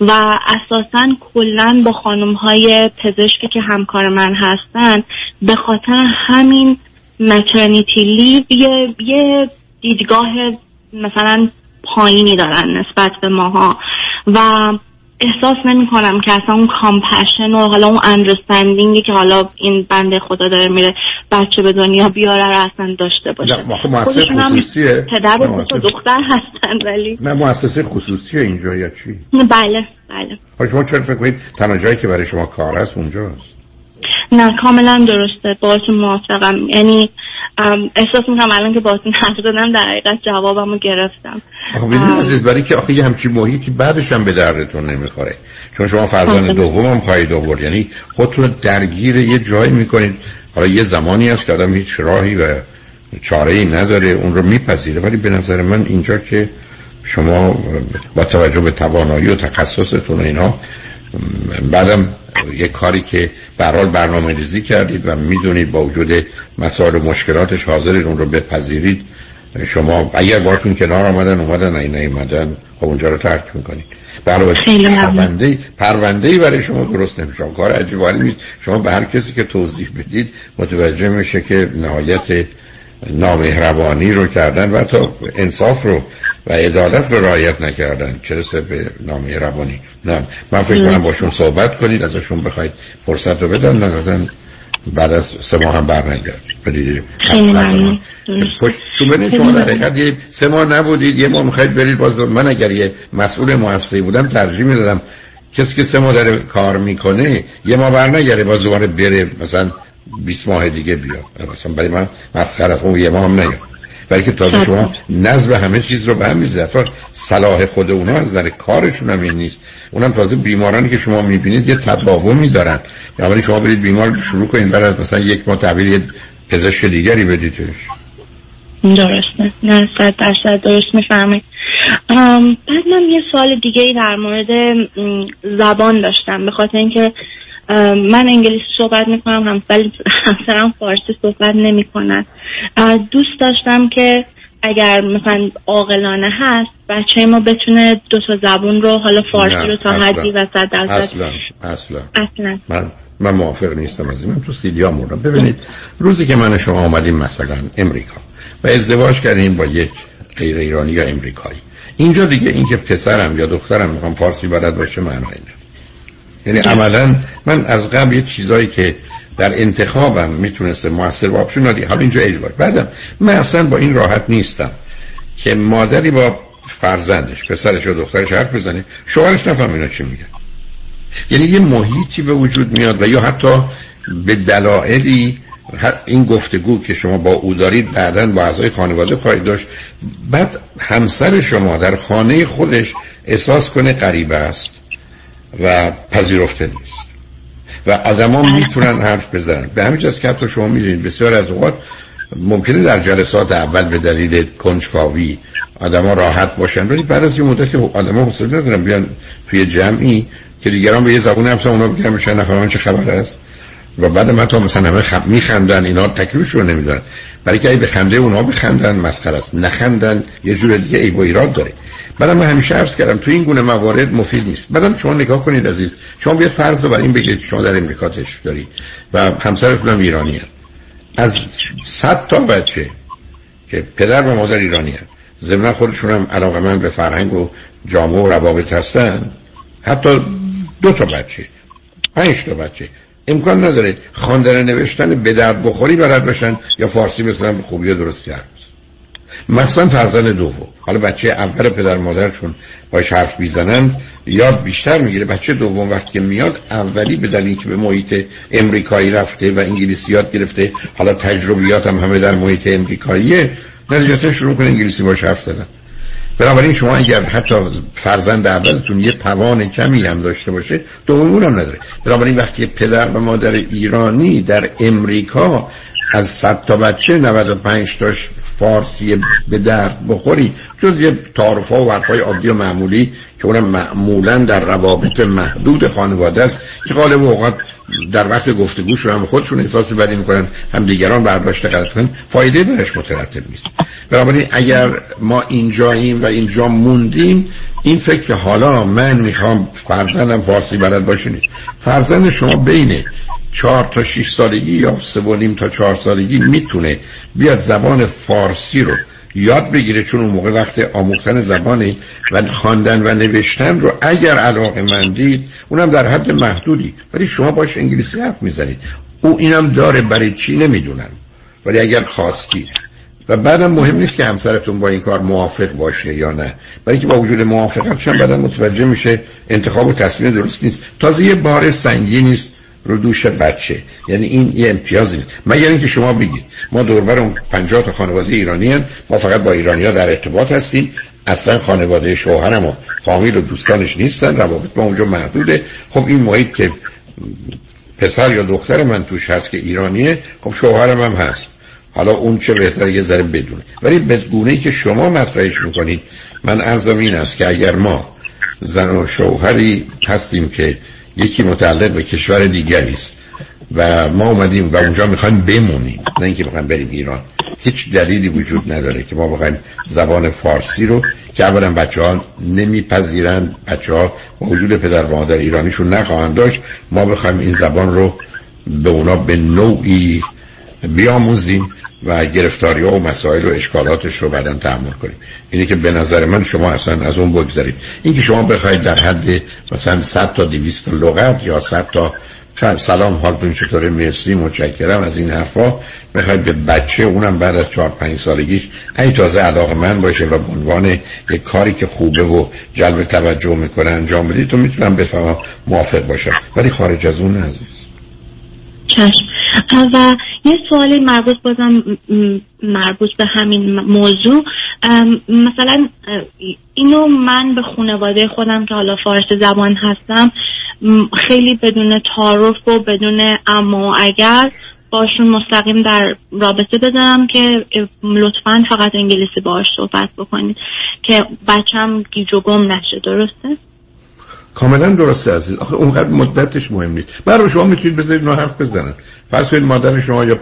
و اساسا کلا با خانم های پزشکی که همکار من هستن به خاطر همین maternity leave یه, یه دیدگاه مثلا پایینی دارن نسبت به ماها. و احساس نمی کنم که اصلا اون compassion و حالا اون understanding ی که حالا این بنده خدا داره میره بچه به دنیا بیاره رو اصلا داشته باشه. نه، هم خصوصیه. پدر و دختر هستن ولی نه مؤسسه خصوصی اینجا یا چی؟ بله بله. ها شما چرا فکر کنید تنها جایی که برای شما کار است اونجاست؟ نه کاملا درسته باهاتون موافقم. یعنی احساس می‌کنم الان که باهاتون حرف زدم در حقیقت جوابم رو گرفتم آخه بدون عزیز برای که آخه یه همچین محیطی بعدش هم به دردتون نمی‌خوره. چون شما فرزند. دوم هم خواهید آورد. یعنی خودتون درگیر یه جایی می‌کنید. حالا یه زمانی هست که آدم هیچ راهی و چاره ای نداره اون رو میپذیره. ولی به نظر من اینجا که شما با توجه به توانایی و تخصصتون و اینا بعدم یه کاری که حال برنامه ریزی کردید و می‌دونید با وجود مسائل و مشکلاتش حاضرید اون رو بپذیرید. شما اگر باتون کنار آمدن اومدن این نیومدن خب اونجا رو ترک می‌کنید. برای. پرونده پرونده برای شما درست نمیشه. کار عجیب نیست. شما به هر کسی که توضیح بدید متوجه میشه که نهایت نامهربانی رو کردن و حتی انصاف رو و عدالت رو رعایت نکردن. چه رسه به نامهربانی نه. من فکر کنم باشون صحبت کنید ازشون بخواید فرصت رو بدن. ندادن بعد از سه ماه هم برنگرد. چون ببینید شما در حقیقت یه سه ماه نبودید یه ماه می‌خواید برید باز. من اگر یه مسئول مؤسسه‌ای بودم ترجیح می‌دادم کسی که سه ماه داره کار می‌کنه یه ماه برنگره باز دوباره بره مثلا 20 ماه دیگه بیاد. مثلا برای من مسخره اون یه ماه هم نیاد. برای که تازه شما نظم همه چیز رو به هم میزید حتی صلاح خود اونا از نظر کارشون هم این نیست. اونم تازه بیمارانی که شما می‌بینید یه تداومی دارن. یعنی شما برید بیمار رو شروع کنید از مثلا یک ماه تحویل یه پزشک دیگری بدیدش درسته. نه صد درصد درست می‌فهمید. بعد من یه سوال دیگه ای در مورد زبان داشتم. به خاطر اینکه من انگلیسی صحبت می‌کنم هم ولی همسرم فارسی صحبت نمی‌کنن. دوست داشتم که اگر مثلا عاقلانه هست بچه ما بتونه دو تا زبون رو حالا فارسی رو تا. حدی و صد درصد اصلا اصلا. اصلا. من من موافق نیستم از این. من تو سیدیا موردم ببینید روزی که من شما آمدیم مثلا امریکا و ازدواج کردیم با یک غیر ایرانی یا امریکایی. اینجا دیگه اینکه پسرم یا دخترم می‌خوام فارسی بلد باشه معنی نه یعنی عملا من از قبل یه چیزایی که در انتخابم می‌تونسته موثر و آپشنالی حالا اینجا اجبار. بعدم من اصلا با این راحت نیستم که مادری با فرزندش پسرش و دخترش حرف بزنه شوهرش نفهم اینا چی میگن یعنی یه محیطی به وجود میاد و یا حتی به دلایلی این گفتگو که شما با او دارید بعدا با اعضای خانواده خواهید داشت. بعد همسر شما در خانه خودش احساس کنه غریبه است. و پذیرفته نیست. و آدما می‌تونن حرف بزنن. به همین جاست که حتی شما می‌دونید بسیار از اوقات ممکنه در جلسات اول به دلیل کنجکاوی آدما راحت باشن ولی بعد از یه مدت آدما حوصله ندارن بیان توی جمعی که دیگران به یه زبون حرف اونا بگیرن بشن نفهمن چه خبر است. و بعد من تا مثلا همه خب میخندن اینا تکلیفش رو نمی‌دونن. برای که اگه به خنده اونا بخندن مسخره است. نخندن یه جور دیگه عیب و ایراد داره. بعدم من همیشه عرض کردم تو این گونه موارد مفید نیست بعدم شما نگاه کنید عزیز شما بیاد فرض رو بر این بگیرید شما در امریکا دارید و همسرتون هم ایرانی هست. از صد تا بچه که پدر و مادر ایرانی هست ضمن خودشون هم علاقه من به فرهنگ و جامعه و روابط هستن حتی دو تا بچه پنج تا بچه امکان نداره خواندن نوشتن به درد بخوری بلد باشن یا فارسی بتونن به خوبی و درستی حرف. مخصوصا فرزند دوم حالا بچه اول پدر مادر چون باش حرف می‌زنن یاد بیشتر می‌گیره. بچه دوم وقتی که میاد اولی به دلیل که به محیط امریکایی رفته و انگلیسی یاد گرفته حالا تجربیات هم همه در محیط امریکاییه نتیجتا شروع کنه انگلیسی باش حرف زدن. بنابراین شما اگر حتی فرزند اولتون یه توان کمی هم داشته باشه دومون هم نداره. بنابراین وقتی پدر و مادر ایرانی در امریکا از صد تا بچه 95 تاش فارسی به درد بخوری. جز یه تعارفا و حرفای عادی و معمولی که اونم معمولا در روابط محدود خانواده است که غالب اوقات در وقت گفتگوش هم خودشون احساس بدی می‌کنن هم دیگران برداشت غلط کنن فایده برش مترتب نیست. بنابراین اگر ما اینجاییم و اینجا موندیم این فکر که حالا من می‌خوام فرزندم فارسی بلد باشه نیست. فرزند شما بینه چهار تا شیش سالگی یا سه و نیم تا چهار سالگی می‌تونه بیاد زبان فارسی رو یاد بگیره چون اون موقع وقت آموختن زبانی و خواندن و نوشتن رو اگر علاقه من دید اونم در حد محدودی. ولی شما باش انگلیسی حرف می‌زنید. او اینم داره برای چی نمی‌دونم. ولی اگر خواستید و بعدم مهم نیست که همسرتون با این کار موافق باشه یا نه. برای که با وجود موافقت شما بعدا متوجه میشه انتخاب و تصمیم درست نیست. تازه یه بار سنگین نیست. رو دوش بچه. یعنی این یه امتیازی نیست. مگر اینکه شما بگید ما دوربر اون 50 تا خانواده ایرانی هن. ما فقط با ایرانی ها در ارتباط هستیم. اصلا خانواده شوهرم و فامیل و دوستانش نیستن روابط با اونجا محدوده. خب این محیط که پسر یا دختر من توش هست که ایرانیه خب شوهرم هم هست. حالا اون چه بهتره یه ذره بدونه. ولی به گونه که شما مطرحش می‌کنید من ارزم این است که اگر ما زن و شوهری هستیم که یکی متعلق به کشور دیگری است. و ما اومدیم و اونجا می‌خوایم بمونیم. نه اینکه بخوایم بریم ایران. هیچ دلیلی وجود نداره که ما بخوایم زبان فارسی رو که اولا بچه ها نمیپذیرن بچه ها با وجود پدر و مادر ایرانیشون نخواهند داشت. ما بخوایم این زبان رو به اونا به نوعی بیاموزیم. و گرفتاری ها و مسائل و اشکالاتش رو بعدا تحمل کنیم. اینه که به نظر من شما اصلا از اون بگذارید اینکه شما بخواید در حد مثلا 100 تا 200 لغت یا 100 تا سلام حالتون چطوره مرسی متشکرم از این حرفا. بخواید به بچه اونم بعد از 4 5 سالگیش ای تازه علاقه من باشه و به عنوان یک کاری که خوبه و جلب توجه می‌کنه انجام بدید تو می‌تونم بفهمم موافق باشم. ولی خارج از اون عزیز. چشم. و یه سوالی مربوط بازم مربوط به همین موضوع مثلا اینو من به خانواده خودم که حالا فارسی زبان هستم خیلی بدون تعارف و بدون اما اگر باشون مستقیم در رابطه بزنم که لطفا فقط انگلیسی باش صحبت بکنید که بچم گیج و گم نشه درسته؟ کاملا درسته عزیز. آخه اونقدر مدتش مهم نیست. برای شما می‌تونید بذارید نو حرف بزنن. فرض کنید مادر شما یا